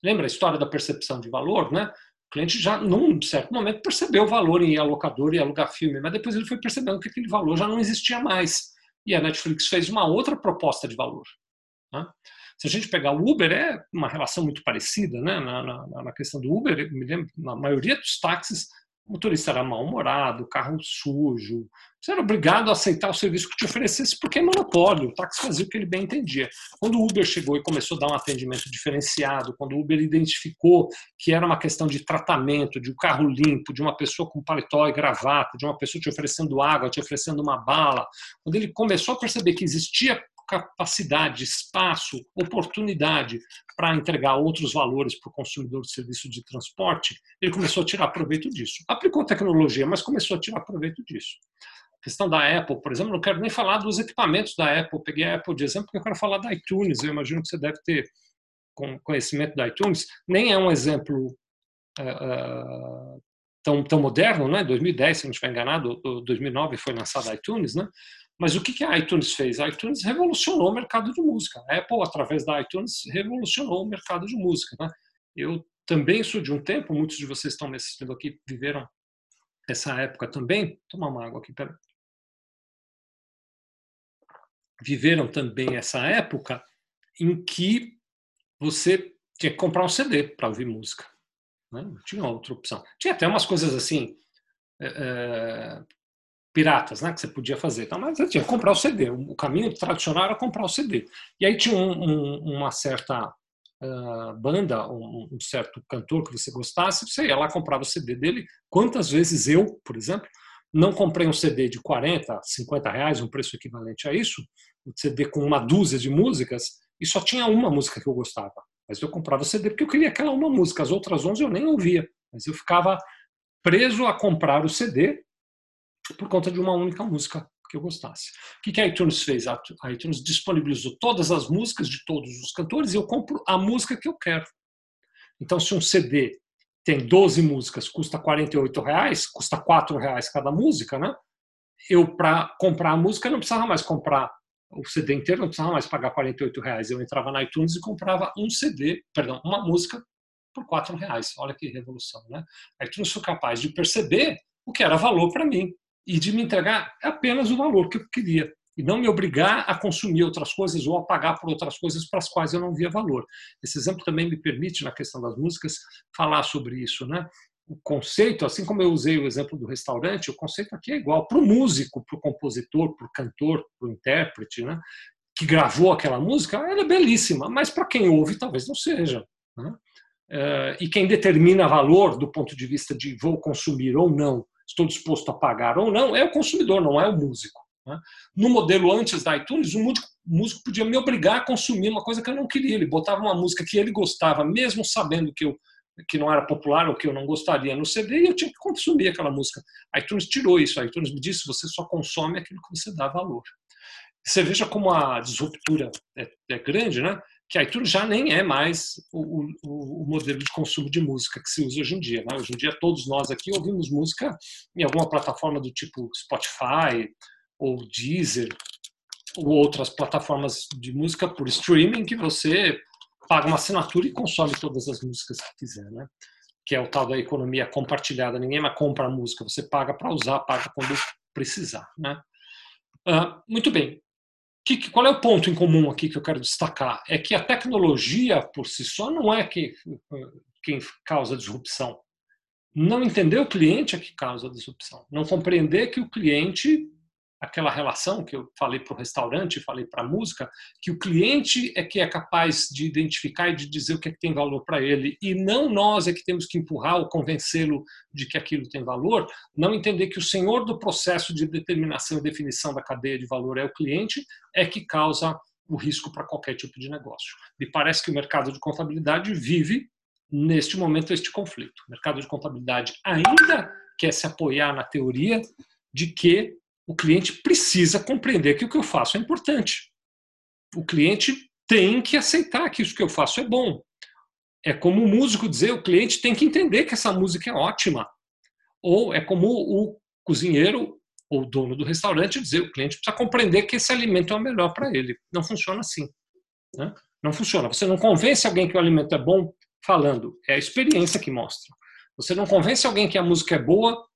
Lembra a história da percepção de valor, né? O cliente já, num certo momento, percebeu o valor em ir ao locador e alugar filme, mas depois ele foi percebendo que aquele valor já não existia mais E a Netflix fez uma outra proposta de valor. Né? Se a gente pegar o Uber, é uma relação muito parecida, né? na, na, na questão do Uber, me lembro, na maioria dos táxis, o motorista era mal-humorado, carro sujo. Você era obrigado a aceitar o serviço que te oferecesse porque é monopólio. O táxi fazia o que ele bem entendia. Quando o Uber chegou e começou a dar um atendimento diferenciado, quando o Uber identificou que era uma questão de tratamento, de um carro limpo, de uma pessoa com paletó e gravata, de uma pessoa te oferecendo água, te oferecendo uma bala, quando ele começou a perceber que existia capacidade, espaço, oportunidade para entregar outros valores para o consumidor de serviço de transporte, ele começou a tirar proveito disso. Aplicou tecnologia, mas começou a tirar proveito disso. A questão da Apple, por exemplo, não quero nem falar dos equipamentos da Apple. Peguei a Apple de exemplo porque eu quero falar da iTunes. Eu imagino que você deve ter conhecimento da iTunes. Nem é um exemplo uh, tão, tão moderno, né? 2010, se gente estiver enganado, 2009 foi lançado a iTunes, né? Mas o que a iTunes fez? A iTunes revolucionou o mercado de música. A Apple, através da iTunes, revolucionou o mercado de música. Né? Eu também sou de um tempo, muitos de vocês estão me assistindo aqui viveram essa época também. Toma uma água aqui, pera. Viveram também essa época em que você tinha que comprar um CD para ouvir música. Né? Não tinha outra opção. Tinha até umas coisas assim. É, piratas, né, que você podia fazer. Então, mas você tinha que comprar o CD. O caminho tradicional era comprar o CD. E aí tinha um, um, uma certa uh, banda, um, um, certo cantor que você gostasse, você ia lá comprava o CD dele. Quantas vezes eu, por exemplo, não comprei um CD de 40, 50 reais, um preço equivalente a isso, um CD com uma dúzia de músicas, e só tinha uma música que eu gostava. Mas eu comprava o CD porque eu queria aquela uma música, as outras 11 eu nem ouvia. Mas eu ficava preso a comprar o CD por conta de uma única música que eu gostasse. O que a iTunes fez? A iTunes disponibilizou todas as músicas de todos os cantores e eu compro a música que eu quero. Então, se um CD tem 12 músicas, custa 48 reais, custa 4 reais cada música, né? Eu, para comprar a música, não precisava mais comprar o CD inteiro, não precisava mais pagar 48 reais. Eu entrava na iTunes e comprava um CD, perdão, uma música por 4 reais. Olha que revolução, né? A iTunes foi capaz de perceber o que era valor para mim e de me entregar apenas o valor que eu queria e não me obrigar a consumir outras coisas ou a pagar por outras coisas para as quais eu não via valor. Esse exemplo também me permite, na questão das músicas, falar sobre isso. Né? O conceito, assim como eu usei o exemplo do restaurante, o conceito aqui é igual para o músico, para o compositor, para o cantor, para o intérprete, né? que gravou aquela música, ela é belíssima, mas para quem ouve talvez não seja. Né? Eh, e quem determina valor do ponto de vista de vou consumir ou não estou disposto a pagar ou não, é o consumidor, não é o músico. Né? No modelo antes da iTunes, o músico, podia me obrigar a consumir uma coisa que eu não queria. Ele botava uma música que ele gostava, mesmo sabendo que eu que não era popular ou que eu não gostaria no CD, e eu tinha que consumir aquela música. A iTunes tirou isso. A iTunes me disse: você só consome aquilo que você dá valor. Você veja como a disruptura é, é grande, né? Que iTunes já nem é mais o, o, o, modelo de consumo de música que se usa hoje em dia. Né? Hoje em dia, todos nós aqui ouvimos música em alguma plataforma do tipo Spotify ou Deezer ou outras plataformas de música por streaming que você paga uma assinatura e consome todas as músicas que quiser, né? Que é o tal da economia compartilhada. Ninguém mais compra música, você paga para usar, paga quando precisar, né? Uh, muito bem. Que, qual é o ponto em comum aqui que eu quero destacar? É que a tecnologia por si só não é que, quem causa disrupção. Não entender o cliente é que causa disrupção. Não compreender que o cliente aquela relação que eu falei para o restaurante, falei para a música, que o cliente é que é capaz de identificar e de dizer o que, é que tem valor para ele, e não nós é que temos que empurrar ou convencê-lo de que aquilo tem valor, não entender que o senhor do processo de determinação e definição da cadeia de valor é o cliente, é que causa o risco para qualquer tipo de negócio. Me parece que o mercado de contabilidade vive neste momento este conflito. O mercado de contabilidade ainda quer se apoiar na teoria de que o cliente precisa compreender que o que eu faço é importante. O cliente tem que aceitar que isso que eu faço é bom. É como o músico dizer, o cliente tem que entender que essa música é ótima. Ou é como o cozinheiro ou o dono do restaurante dizer, o cliente precisa compreender que esse alimento é o melhor para ele. Não funciona assim. Né? Não funciona. Você não convence alguém que o alimento é bom falando. É a experiência que mostra. Você não convence alguém que a música é boa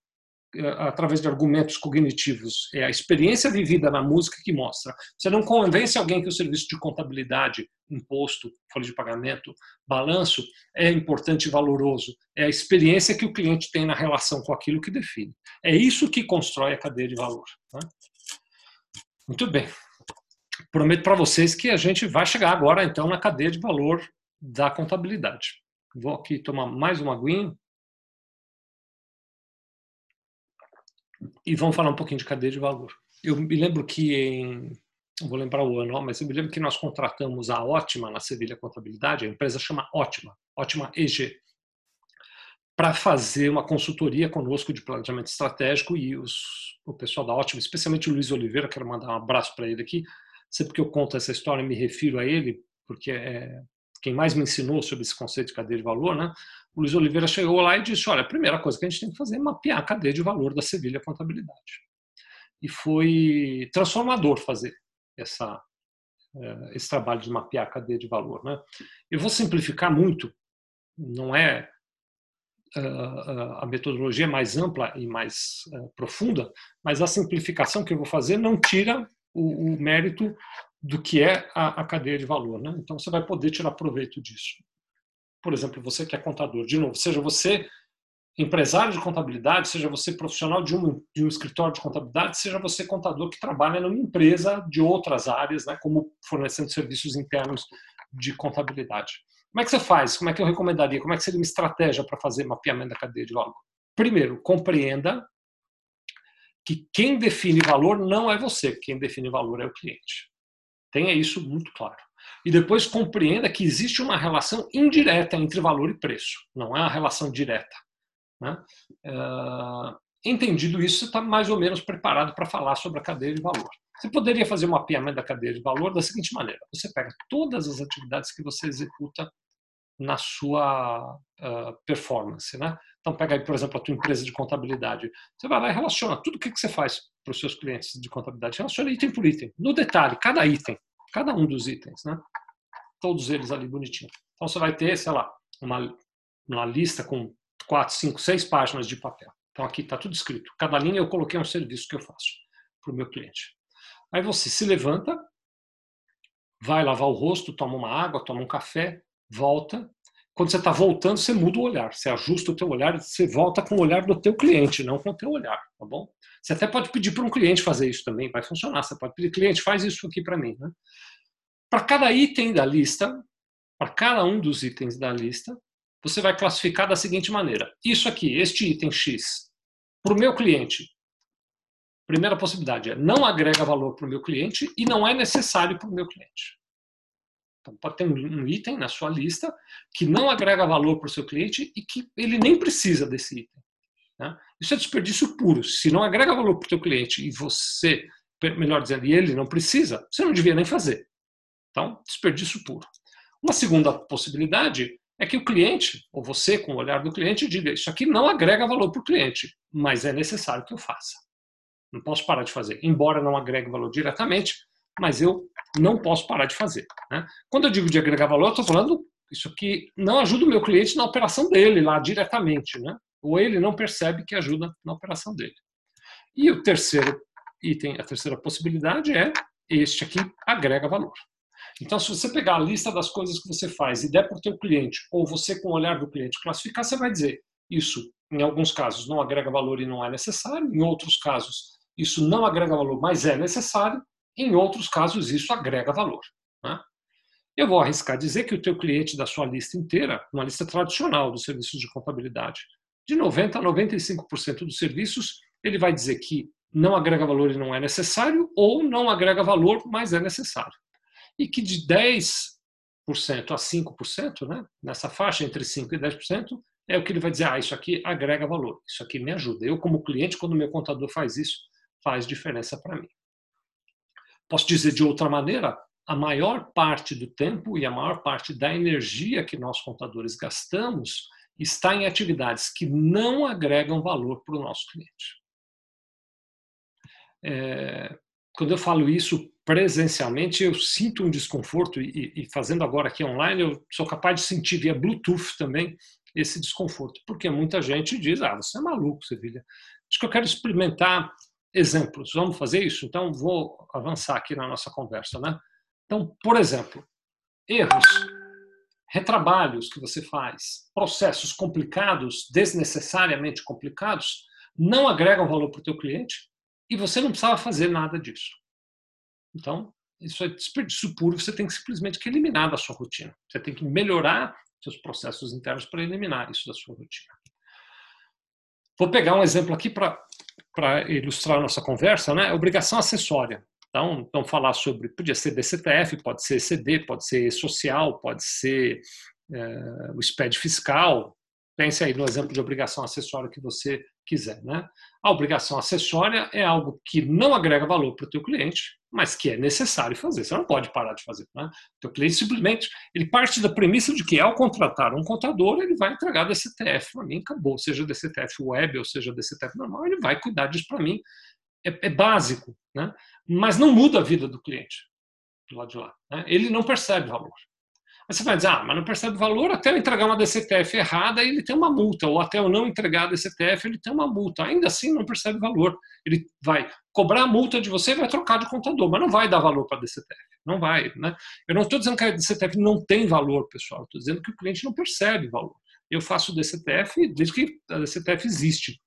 através de argumentos cognitivos. É a experiência vivida na música que mostra. Você não convence alguém que o serviço de contabilidade, imposto, folha de pagamento, balanço é importante e valoroso. É a experiência que o cliente tem na relação com aquilo que define. É isso que constrói a cadeia de valor. Né? Muito bem. Prometo para vocês que a gente vai chegar agora, então, na cadeia de valor da contabilidade. Vou aqui tomar mais uma aguinha. E vamos falar um pouquinho de cadeia de valor. Eu me lembro que em. Vou lembrar o ano, mas eu me lembro que nós contratamos a Ótima na Sevilha Contabilidade, a empresa chama Ótima, Ótima EG, para fazer uma consultoria conosco de planejamento estratégico e os, o pessoal da Ótima, especialmente o Luiz Oliveira, quero mandar um abraço para ele aqui. Sempre que eu conto essa história, me refiro a ele, porque é quem mais me ensinou sobre esse conceito de cadeia de valor, né? O Luiz Oliveira chegou lá e disse: olha, a primeira coisa que a gente tem que fazer é mapear a cadeia de valor da Sevilha Contabilidade. E foi transformador fazer essa, eh, esse trabalho de mapear a cadeia de valor. Né? Eu vou simplificar muito, não é a metodologia mais ampla e mais eh, profunda, mas a simplificação que eu vou fazer não tira o, mérito do que é a cadeia de valor. Né? Então você vai poder tirar proveito disso por exemplo, você que é contador, de novo, seja você empresário de contabilidade, seja você profissional de um, de um escritório de contabilidade, seja você contador que trabalha numa empresa de outras áreas, né, como fornecendo serviços internos de contabilidade. Como é que você faz? Como é que eu recomendaria? Como é que seria uma estratégia para fazer mapeamento da cadeia de valor? Primeiro, compreenda que quem define valor não é você, quem define valor é o cliente. Tenha isso muito claro e depois compreenda que existe uma relação indireta entre valor e preço, não é uma relação direta. Né? Uh, entendido isso, você está mais ou menos preparado para falar sobre a cadeia de valor. Você poderia fazer um mapeamento da cadeia de valor da seguinte maneira: você pega todas as atividades que você executa na sua uh, performance, né? Então pega aí, por exemplo, a tua empresa de contabilidade. Você vai lá e relaciona tudo o que, que você faz para os seus clientes de contabilidade. Relaciona item por item, no detalhe, cada item cada um dos itens, né? Todos eles ali bonitinho. Então você vai ter, sei lá, uma, uma lista com quatro, cinco, seis páginas de papel. Então aqui está tudo escrito. Cada linha eu coloquei um serviço que eu faço para o meu cliente. Aí você se levanta, vai lavar o rosto, toma uma água, toma um café, volta. Quando você está voltando, você muda o olhar. Você ajusta o teu olhar você volta com o olhar do teu cliente, não com o teu olhar, tá bom? Você até pode pedir para um cliente fazer isso também, vai funcionar. Você pode pedir, cliente, faz isso aqui para mim. Né? Para cada item da lista, para cada um dos itens da lista, você vai classificar da seguinte maneira: isso aqui, este item X, para o meu cliente. Primeira possibilidade é não agrega valor para o meu cliente e não é necessário para o meu cliente. Então, pode ter um item na sua lista que não agrega valor para o seu cliente e que ele nem precisa desse item. Né? Isso é desperdício puro. Se não agrega valor para o teu cliente e você, melhor dizendo, e ele não precisa, você não devia nem fazer. Então, desperdício puro. Uma segunda possibilidade é que o cliente, ou você, com o olhar do cliente, diga: Isso aqui não agrega valor para o cliente, mas é necessário que eu faça. Não posso parar de fazer. Embora não agregue valor diretamente, mas eu não posso parar de fazer. Né? Quando eu digo de agregar valor, eu estou falando isso aqui não ajuda o meu cliente na operação dele lá diretamente. Né? ou ele não percebe que ajuda na operação dele. E o terceiro item, a terceira possibilidade é este aqui agrega valor. Então, se você pegar a lista das coisas que você faz e der para o teu cliente, ou você com o olhar do cliente classificar, você vai dizer isso, em alguns casos, não agrega valor e não é necessário, em outros casos, isso não agrega valor, mas é necessário, em outros casos, isso agrega valor. Né? Eu vou arriscar dizer que o teu cliente da sua lista inteira, uma lista tradicional dos serviços de contabilidade, de 90% a 95% dos serviços, ele vai dizer que não agrega valor e não é necessário, ou não agrega valor, mas é necessário. E que de 10% a 5%, né, nessa faixa entre 5% e 10%, é o que ele vai dizer, ah, isso aqui agrega valor, isso aqui me ajuda. Eu, como cliente, quando meu contador faz isso, faz diferença para mim. Posso dizer de outra maneira, a maior parte do tempo e a maior parte da energia que nós contadores gastamos está em atividades que não agregam valor para o nosso cliente. É, quando eu falo isso presencialmente, eu sinto um desconforto, e, e, fazendo agora aqui online, eu sou capaz de sentir via Bluetooth também esse desconforto. Porque muita gente diz: ah, você é maluco, Sevilha. Acho que eu quero experimentar exemplos. Vamos fazer isso? Então, vou avançar aqui na nossa conversa. Né? Então, por exemplo, erros, retrabalhos que você faz, processos complicados, desnecessariamente complicados, não agregam valor para o teu cliente e você não precisava fazer nada disso. Então, isso é desperdício puro, você tem que simplesmente que eliminar da sua rotina. Você tem que melhorar seus processos internos para eliminar isso da sua rotina. Vou pegar um exemplo aqui para ilustrar a nossa conversa, né? Obrigação acessória. Então, vamos falar sobre, podia ser DCTF, pode ser ECD, pode ser social, pode ser é, o SPED fiscal. Pense aí no exemplo de obrigação acessória que você quiser. Né? A obrigação acessória é algo que não agrega valor para o teu cliente, mas que é necessário fazer. Você não pode parar de fazer. Né? O cliente simplesmente ele parte da premissa de que ao contratar um contador, ele vai entregar DCTF para mim, acabou. Seja DCTF web ou seja DCTF normal, ele vai cuidar disso para mim. É, é, básico, né? mas não muda a vida do cliente do lado de lá. Né? Ele não percebe valor. Aí você vai dizer, ah, mas não percebe valor até eu entregar uma DCTF errada ele tem uma multa, ou até eu não entregar a DCTF ele tem uma multa. Ainda assim não percebe valor. Ele vai cobrar a multa de você e vai trocar de contador, mas não vai dar valor para a DCTF. Não vai. Né? Eu não estou dizendo que a DCTF não tem valor, pessoal. Estou dizendo que o cliente não percebe valor. Eu faço DCTF desde que a DCTF existe.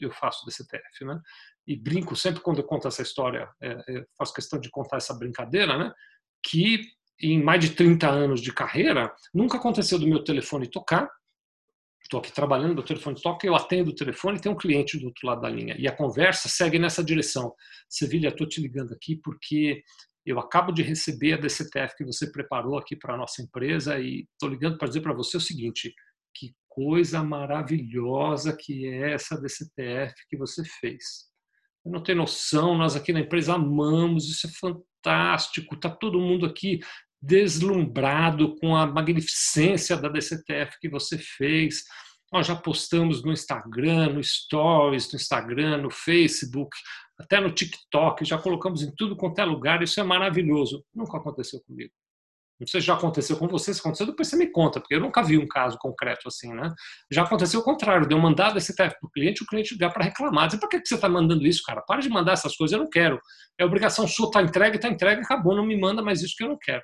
Eu, faço DCTF. Né? E brinco sempre quando eu conto essa história, é, faço questão de contar essa brincadeira, né? que em mais de 30 anos de carreira, nunca aconteceu do meu telefone tocar. Estou aqui trabalhando, meu telefone toca, eu atendo o telefone e tem um cliente do outro lado da linha. E a conversa segue nessa direção. Sevilha, estou te ligando aqui porque eu acabo de receber a DCTF que você preparou aqui para a nossa empresa e estou ligando para dizer para você o seguinte: que coisa maravilhosa que é essa DCTF que você fez. Eu não tenho noção, nós aqui na empresa amamos, isso é fantástico, está todo mundo aqui deslumbrado com a magnificência da DCTF que você fez. Nós já postamos no Instagram, no Stories, no Instagram, no Facebook, até no TikTok, já colocamos em tudo quanto é lugar, isso é maravilhoso. Nunca aconteceu comigo. Não sei se já aconteceu com você, se aconteceu, depois você me conta, porque eu nunca vi um caso concreto assim, né? Já aconteceu o contrário, deu mandado esse TF para o cliente, o cliente ligar para reclamar. Dizer, por que você está mandando isso, cara? Para de mandar essas coisas, eu não quero. É obrigação sua, está entregue, está entregue, acabou, não me manda mais isso que eu não quero.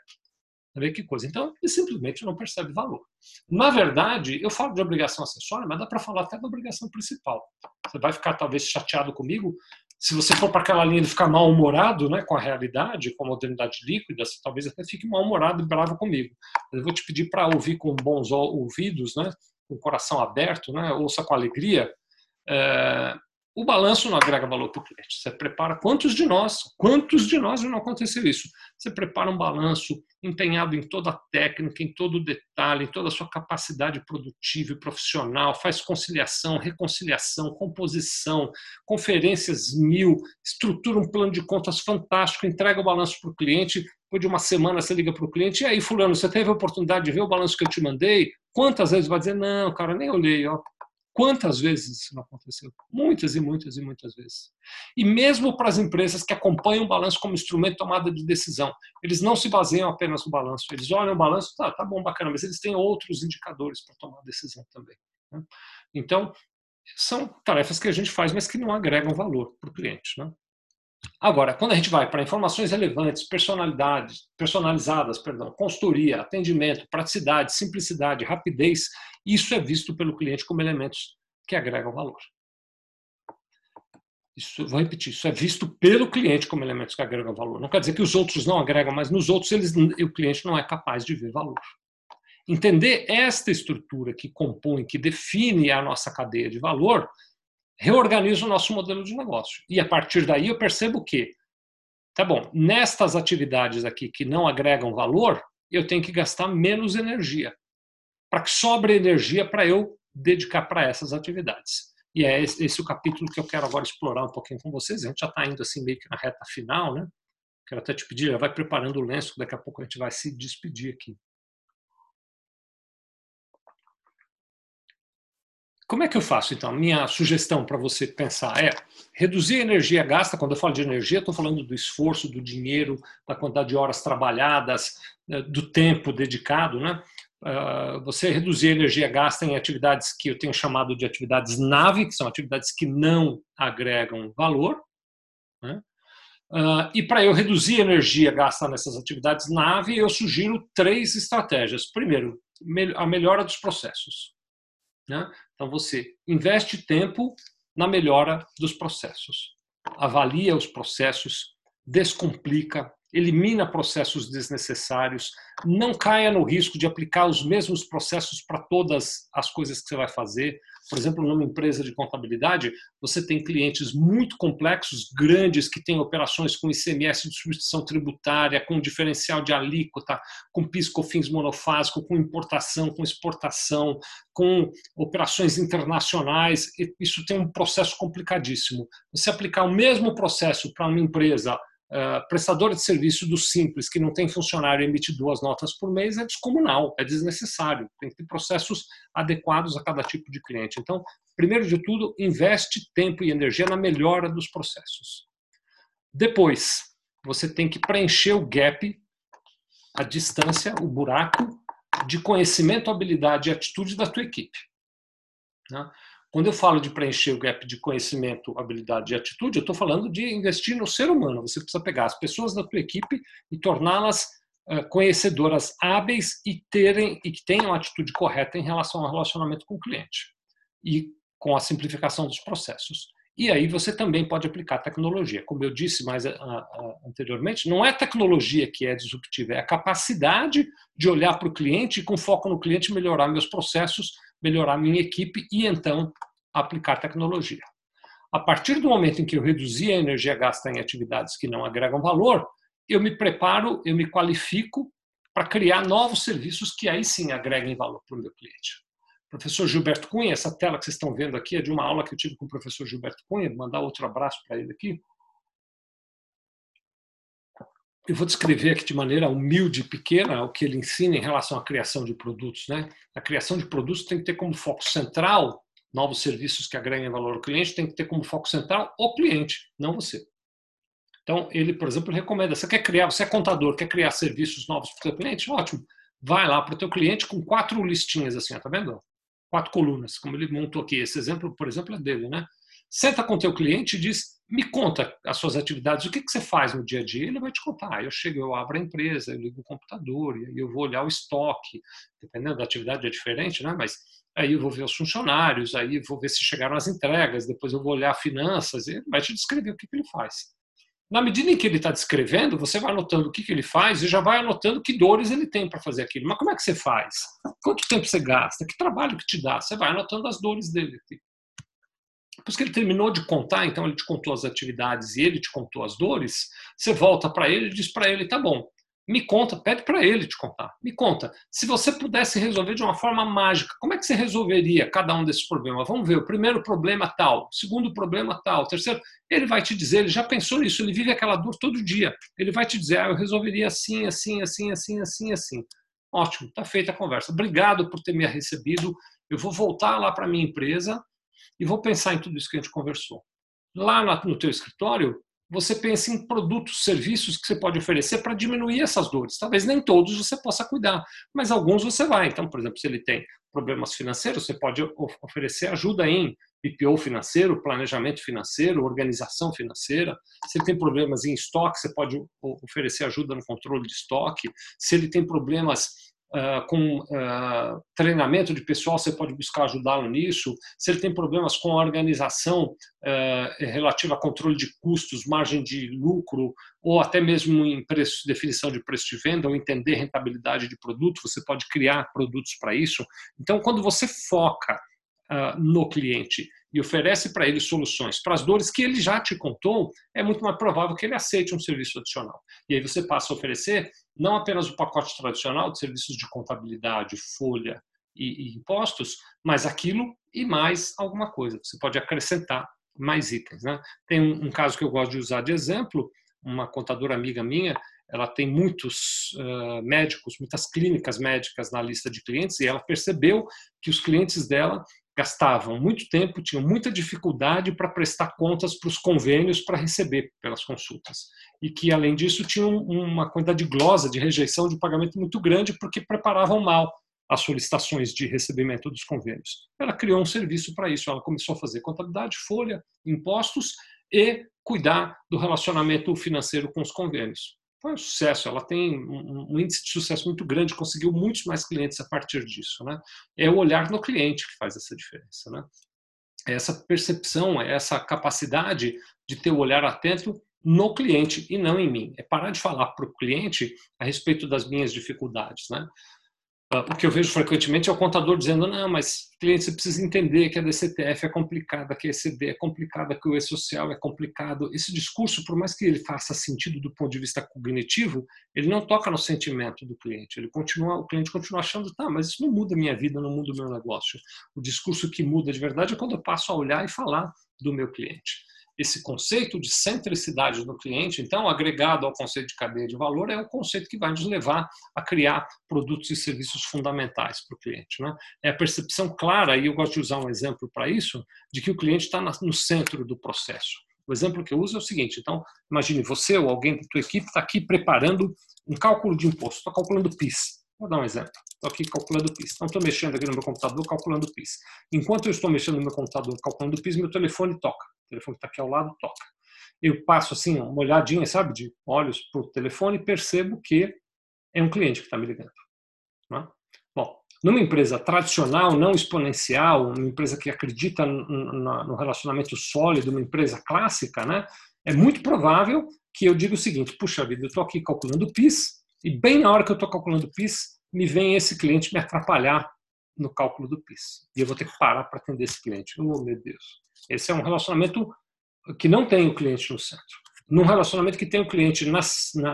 Ver que coisa. Então, ele simplesmente não percebe valor. Na verdade, eu falo de obrigação acessória, mas dá para falar até da obrigação principal. Você vai ficar talvez chateado comigo, se você for para aquela linha de ficar mal-humorado né, com a realidade, com a modernidade líquida, você talvez até fique mal-humorado e bravo comigo. Eu vou te pedir para ouvir com bons ouvidos, né, com o coração aberto, né, ouça com alegria. É, o balanço não agrega valor para o cliente. Você prepara quantos de nós, quantos de nós não aconteceu isso? Você prepara um balanço empenhado em toda a técnica, em todo o detalhe, em toda a sua capacidade produtiva e profissional, faz conciliação, reconciliação, composição, conferências mil, estrutura um plano de contas fantástico, entrega o balanço para o cliente, depois de uma semana você liga para o cliente, e aí fulano, você teve a oportunidade de ver o balanço que eu te mandei? Quantas vezes vai dizer, não, cara, nem olhei, ó, Quantas vezes isso não aconteceu? Muitas e muitas e muitas vezes. E mesmo para as empresas que acompanham o balanço como instrumento de tomada de decisão, eles não se baseiam apenas no balanço. Eles olham o balanço, tá, tá bom, bacana, mas eles têm outros indicadores para tomar decisão também. Né? Então, são tarefas que a gente faz, mas que não agregam valor para o cliente. Né? Agora, quando a gente vai para informações relevantes, personalidades, personalizadas, perdão, consultoria, atendimento, praticidade, simplicidade, rapidez, isso é visto pelo cliente como elementos que agregam valor. Isso, vou repetir, isso é visto pelo cliente como elementos que agregam valor. Não quer dizer que os outros não agregam, mas nos outros eles, o cliente não é capaz de ver valor. Entender esta estrutura que compõe, que define a nossa cadeia de valor, reorganiza o nosso modelo de negócio. E a partir daí eu percebo que, tá bom, nestas atividades aqui que não agregam valor, eu tenho que gastar menos energia, para que sobre energia para eu dedicar para essas atividades. E é esse, esse, o capítulo que eu quero agora explorar um pouquinho com vocês. A gente já está indo assim meio que na reta final, né? Quero até te pedir, já vai preparando o lenço, daqui a pouco a gente vai se despedir aqui. Como é que eu faço, então? Minha sugestão para você pensar é reduzir a energia gasta. Quando eu falo de energia, estou falando do esforço, do dinheiro, da quantidade de horas trabalhadas, né, do tempo dedicado. Né? uh, você reduzir a energia gasta em atividades que eu tenho chamado de atividades nave, que são atividades que não agregam valor. Né? Uh, e para eu reduzir a energia gasta nessas atividades nave, eu sugiro três estratégias. Primeiro, a melhora dos processos. Né? Então, você investe tempo na melhora dos processos. Avalia os processos, descomplica, elimina processos desnecessários, não caia no risco de aplicar os mesmos processos para todas as coisas que você vai fazer. Por exemplo, numa empresa de contabilidade, você tem clientes muito complexos, grandes, que têm operações com ICMS de substituição tributária, com diferencial de alíquota, com PIS, COFINS monofásico, com importação, com exportação, com operações internacionais. Isso tem um processo complicadíssimo. Você aplicar o mesmo processo para uma empresa Uh, prestador de serviço do simples, que não tem funcionário emite duas notas por mês, é descomunal, é desnecessário. Tem que ter processos adequados a cada tipo de cliente. Então, primeiro de tudo, investe tempo e energia na melhora dos processos. Depois, você tem que preencher o gap, a distância, o buraco de conhecimento, habilidade e atitude da tua equipe. Né? Quando eu falo de preencher o gap de conhecimento, habilidade e atitude, eu estou falando de investir no ser humano. Você precisa pegar as pessoas da tua equipe e torná-las uh, conhecedoras hábeis e terem e que tenham a atitude correta em relação ao relacionamento com o cliente e com a simplificação dos processos. E aí você também pode aplicar tecnologia. Como eu disse mais anteriormente, não é tecnologia que é disruptiva, é a capacidade de olhar para o cliente e, com foco no cliente, melhorar meus processos melhorar minha equipe e então aplicar tecnologia. A partir do momento em que eu reduzir a energia gasta em atividades que não agregam valor, eu me preparo, eu me qualifico para criar novos serviços que aí sim agreguem valor para o meu cliente. Professor Gilberto Cunha, essa tela que vocês estão vendo aqui é de uma aula que eu tive com o professor Gilberto Cunha, mandar outro abraço para ele aqui. Eu vou descrever aqui de maneira humilde e pequena o que ele ensina em relação à criação de produtos. Né? A criação de produtos tem que ter como foco central novos serviços que agreguem valor ao cliente, tem que ter como foco central o cliente, não você. Então, ele, por exemplo, recomenda: você quer criar, você é contador, quer criar serviços novos para o seu cliente? Ótimo. Vai lá para o teu cliente com quatro listinhas assim, ó, tá vendo? Quatro colunas, como ele montou aqui. Esse exemplo, por exemplo, é dele, né? Senta com o teu cliente e diz, me conta as suas atividades, o que, que você faz no dia a dia? Ele vai te contar. Eu chego, eu abro a empresa, eu ligo o computador, e aí eu vou olhar o estoque, dependendo da atividade é diferente, né? Mas aí eu vou ver os funcionários, aí eu vou ver se chegaram as entregas, depois eu vou olhar finanças, ele vai te descrever o que, que ele faz. Na medida em que ele está descrevendo, você vai anotando o que, que ele faz e já vai anotando que dores ele tem para fazer aquilo. Mas como é que você faz? Quanto tempo você gasta? Que trabalho que te dá? Você vai anotando as dores dele. Depois que ele terminou de contar, então ele te contou as atividades e ele te contou as dores, você volta para ele e diz para ele: tá bom, me conta, pede para ele te contar. Me conta, se você pudesse resolver de uma forma mágica, como é que você resolveria cada um desses problemas? Vamos ver, o primeiro problema tal, o segundo problema tal, o terceiro. Ele vai te dizer, ele já pensou nisso, ele vive aquela dor todo dia. Ele vai te dizer, ah, eu resolveria assim, assim, assim, assim, assim, assim. Ótimo, está feita a conversa. Obrigado por ter me recebido. Eu vou voltar lá para minha empresa e vou pensar em tudo isso que a gente conversou. Lá no teu escritório, você pensa em produtos, serviços que você pode oferecer para diminuir essas dores. Talvez nem todos você possa cuidar, mas alguns você vai. Então, por exemplo, se ele tem problemas financeiros, você pode oferecer ajuda em PPO financeiro, planejamento financeiro, organização financeira. Se ele tem problemas em estoque, você pode oferecer ajuda no controle de estoque. Se ele tem problemas Uh, com uh, treinamento de pessoal, você pode buscar ajudá-lo nisso. Se ele tem problemas com a organização uh, relativa a controle de custos, margem de lucro, ou até mesmo em preço, definição de preço de venda, ou entender rentabilidade de produto, você pode criar produtos para isso. Então, quando você foca no cliente e oferece para ele soluções para as dores que ele já te contou, é muito mais provável que ele aceite um serviço adicional. E aí você passa a oferecer não apenas o pacote tradicional de serviços de contabilidade, folha e, e impostos, mas aquilo e mais alguma coisa. Você pode acrescentar mais itens. Né? Tem um, um caso que eu gosto de usar de exemplo, uma contadora amiga minha, ela tem muitos uh, médicos, muitas clínicas médicas na lista de clientes e ela percebeu que os clientes dela gastavam muito tempo, tinham muita dificuldade para prestar contas para os convênios para receber pelas consultas. E que, além disso, tinham uma quantidade de glosa, de rejeição de pagamento muito grande porque preparavam mal as solicitações de recebimento dos convênios. Ela criou um serviço para isso. Ela começou a fazer contabilidade, folha, impostos e cuidar do relacionamento financeiro com os convênios. Foi um sucesso. Ela tem um, índice de sucesso muito grande, conseguiu muitos mais clientes a partir disso. Né? É o olhar no cliente que faz essa diferença. Né? É essa percepção, é essa capacidade de ter o olhar atento no cliente e não em mim. É parar de falar para o cliente a respeito das minhas dificuldades. Né? Ah, o que eu vejo frequentemente é o contador dizendo: não, mas cliente, você precisa entender que a DCTF é complicada, que a ECD é complicada, que o E-Social é complicado. Esse discurso, por mais que ele faça sentido do ponto de vista cognitivo, ele não toca no sentimento do cliente. Ele continua, o cliente continua achando: tá, mas isso não muda a minha vida, não muda o meu negócio. O discurso que muda de verdade é quando eu passo a olhar e falar do meu cliente esse conceito de centricidade do cliente, então, agregado ao conceito de cadeia de valor, é o conceito que vai nos levar a criar produtos e serviços fundamentais para o cliente. Né? É a percepção clara, e eu gosto de usar um exemplo para isso, de que o cliente está no centro do processo. O exemplo que eu uso é o seguinte: então, imagine você ou alguém da tua equipe está aqui preparando um cálculo de imposto, está calculando PIS. Vou dar um exemplo. Estou aqui calculando PIS. Então, estou mexendo aqui no meu computador, calculando PIS. Enquanto eu estou mexendo no meu computador, calculando PIS, meu telefone toca. O telefone que está aqui ao lado toca. Eu passo assim, uma olhadinha, sabe, de olhos para o telefone e percebo que é um cliente que está me ligando. Né? Bom, numa empresa tradicional, não exponencial, uma empresa que acredita no relacionamento sólido, uma empresa clássica, né, é muito provável que eu diga o seguinte: puxa vida, eu estou aqui calculando o PIS, e bem na hora que eu estou calculando o PIS, me vem esse cliente me atrapalhar no cálculo do PIS. E eu vou ter que parar para atender esse cliente. Oh, meu Deus. Esse é um relacionamento que não tem o cliente no centro. Num relacionamento que tem o cliente na,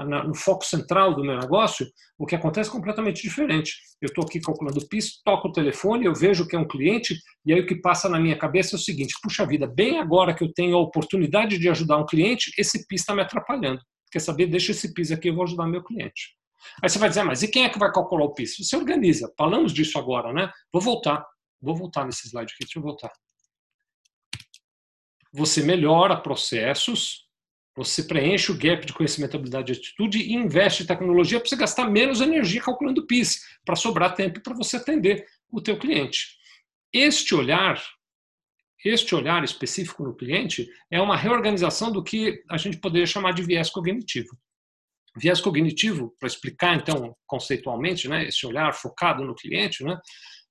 na, no foco central do meu negócio, o que acontece é completamente diferente. Eu estou aqui calculando o PIS, toco o telefone, eu vejo que é um cliente, e aí o que passa na minha cabeça é o seguinte: puxa vida, bem agora que eu tenho a oportunidade de ajudar um cliente, esse PIS está me atrapalhando. Quer saber? Deixa esse PIS aqui, eu vou ajudar meu cliente. Aí você vai dizer, mas e quem é que vai calcular o PIS? Você organiza. Falamos disso agora, né? Vou voltar. Vou voltar nesse slide aqui. Deixa eu voltar. Você melhora processos, você preenche o gap de conhecimento, habilidade e atitude e investe em tecnologia para você gastar menos energia calculando PIS, para sobrar tempo para você atender o teu cliente. Este olhar, este olhar específico no cliente é uma reorganização do que a gente poderia chamar de viés cognitivo. Viés cognitivo, para explicar então conceitualmente, né, esse olhar focado no cliente, né,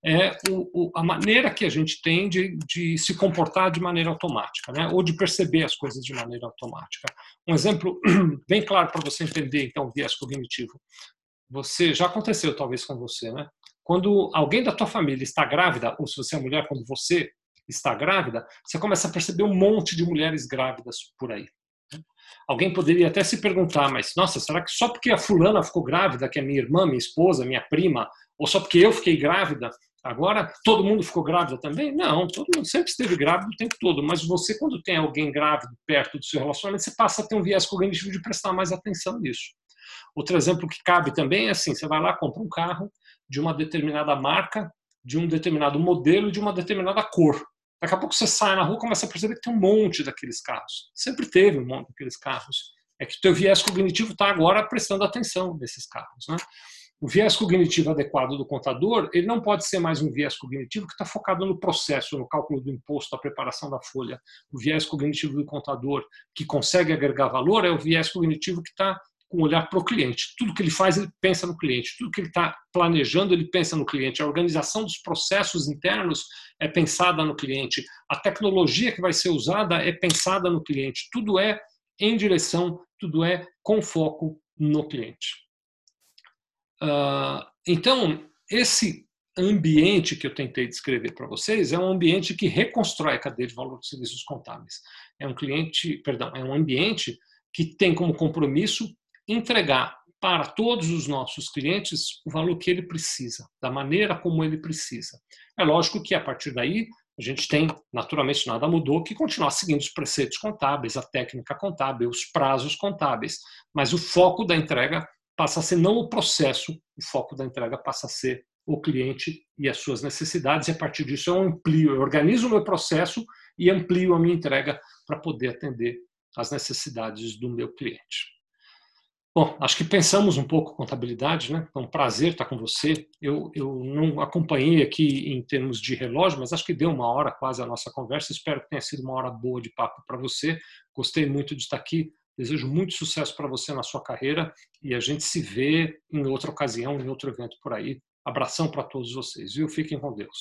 é o, o, a maneira que a gente tem de, de, se comportar de maneira automática, né, ou de perceber as coisas de maneira automática. Um exemplo bem claro para você entender então o viés cognitivo. Você já aconteceu talvez com você, né? Quando alguém da tua família está grávida, ou se você é mulher, quando você está grávida, você começa a perceber um monte de mulheres grávidas por aí. Alguém poderia até se perguntar, mas nossa, será que só porque a fulana ficou grávida, que é minha irmã, minha esposa, minha prima, ou só porque eu fiquei grávida, agora todo mundo ficou grávida também? Não, todo mundo sempre esteve grávido o tempo todo, mas você, quando tem alguém grávido perto do seu relacionamento, você passa a ter um viés cognitivo de prestar mais atenção nisso. Outro exemplo que cabe também é assim: você vai lá, compra um carro de uma determinada marca, de um determinado modelo, de uma determinada cor. Daqui a pouco você sai na rua e começa a perceber que tem um monte daqueles carros. Sempre teve um monte daqueles carros. É que o teu viés cognitivo está agora prestando atenção nesses carros. Né? O viés cognitivo adequado do contador, ele não pode ser mais um viés cognitivo que está focado no processo, no cálculo do imposto, a preparação da folha. O viés cognitivo do contador que consegue agregar valor é o viés cognitivo que está com um olhar para o cliente. Tudo que ele faz, ele pensa no cliente. Tudo que ele está planejando, ele pensa no cliente. A organização dos processos internos é pensada no cliente. A tecnologia que vai ser usada é pensada no cliente. Tudo é em direção, tudo é com foco no cliente. Uh, então, esse ambiente que eu tentei descrever para vocês é um ambiente que reconstrói a cadeia de valor dos serviços contábeis. É um cliente, perdão, é um ambiente que tem como compromisso entregar para todos os nossos clientes o valor que ele precisa, da maneira como ele precisa. É lógico que a partir daí a gente tem, naturalmente nada mudou, que continuar seguindo os preceitos contábeis, a técnica contábil, os prazos contábeis, mas o foco da entrega passa a ser não o processo, o foco da entrega passa a ser o cliente e as suas necessidades, e a partir disso eu amplio, eu organizo o meu processo e amplio a minha entrega para poder atender às necessidades do meu cliente. Bom, acho que pensamos um pouco contabilidade, né? É um prazer estar com você. Eu, eu não acompanhei aqui em termos de relógio, mas acho que deu uma hora quase a nossa conversa. Espero que tenha sido uma hora boa de papo para você. Gostei muito de estar aqui. Desejo muito sucesso para você na sua carreira e a gente se vê em outra ocasião, em outro evento por aí. Abração para todos vocês, viu? Fiquem com Deus.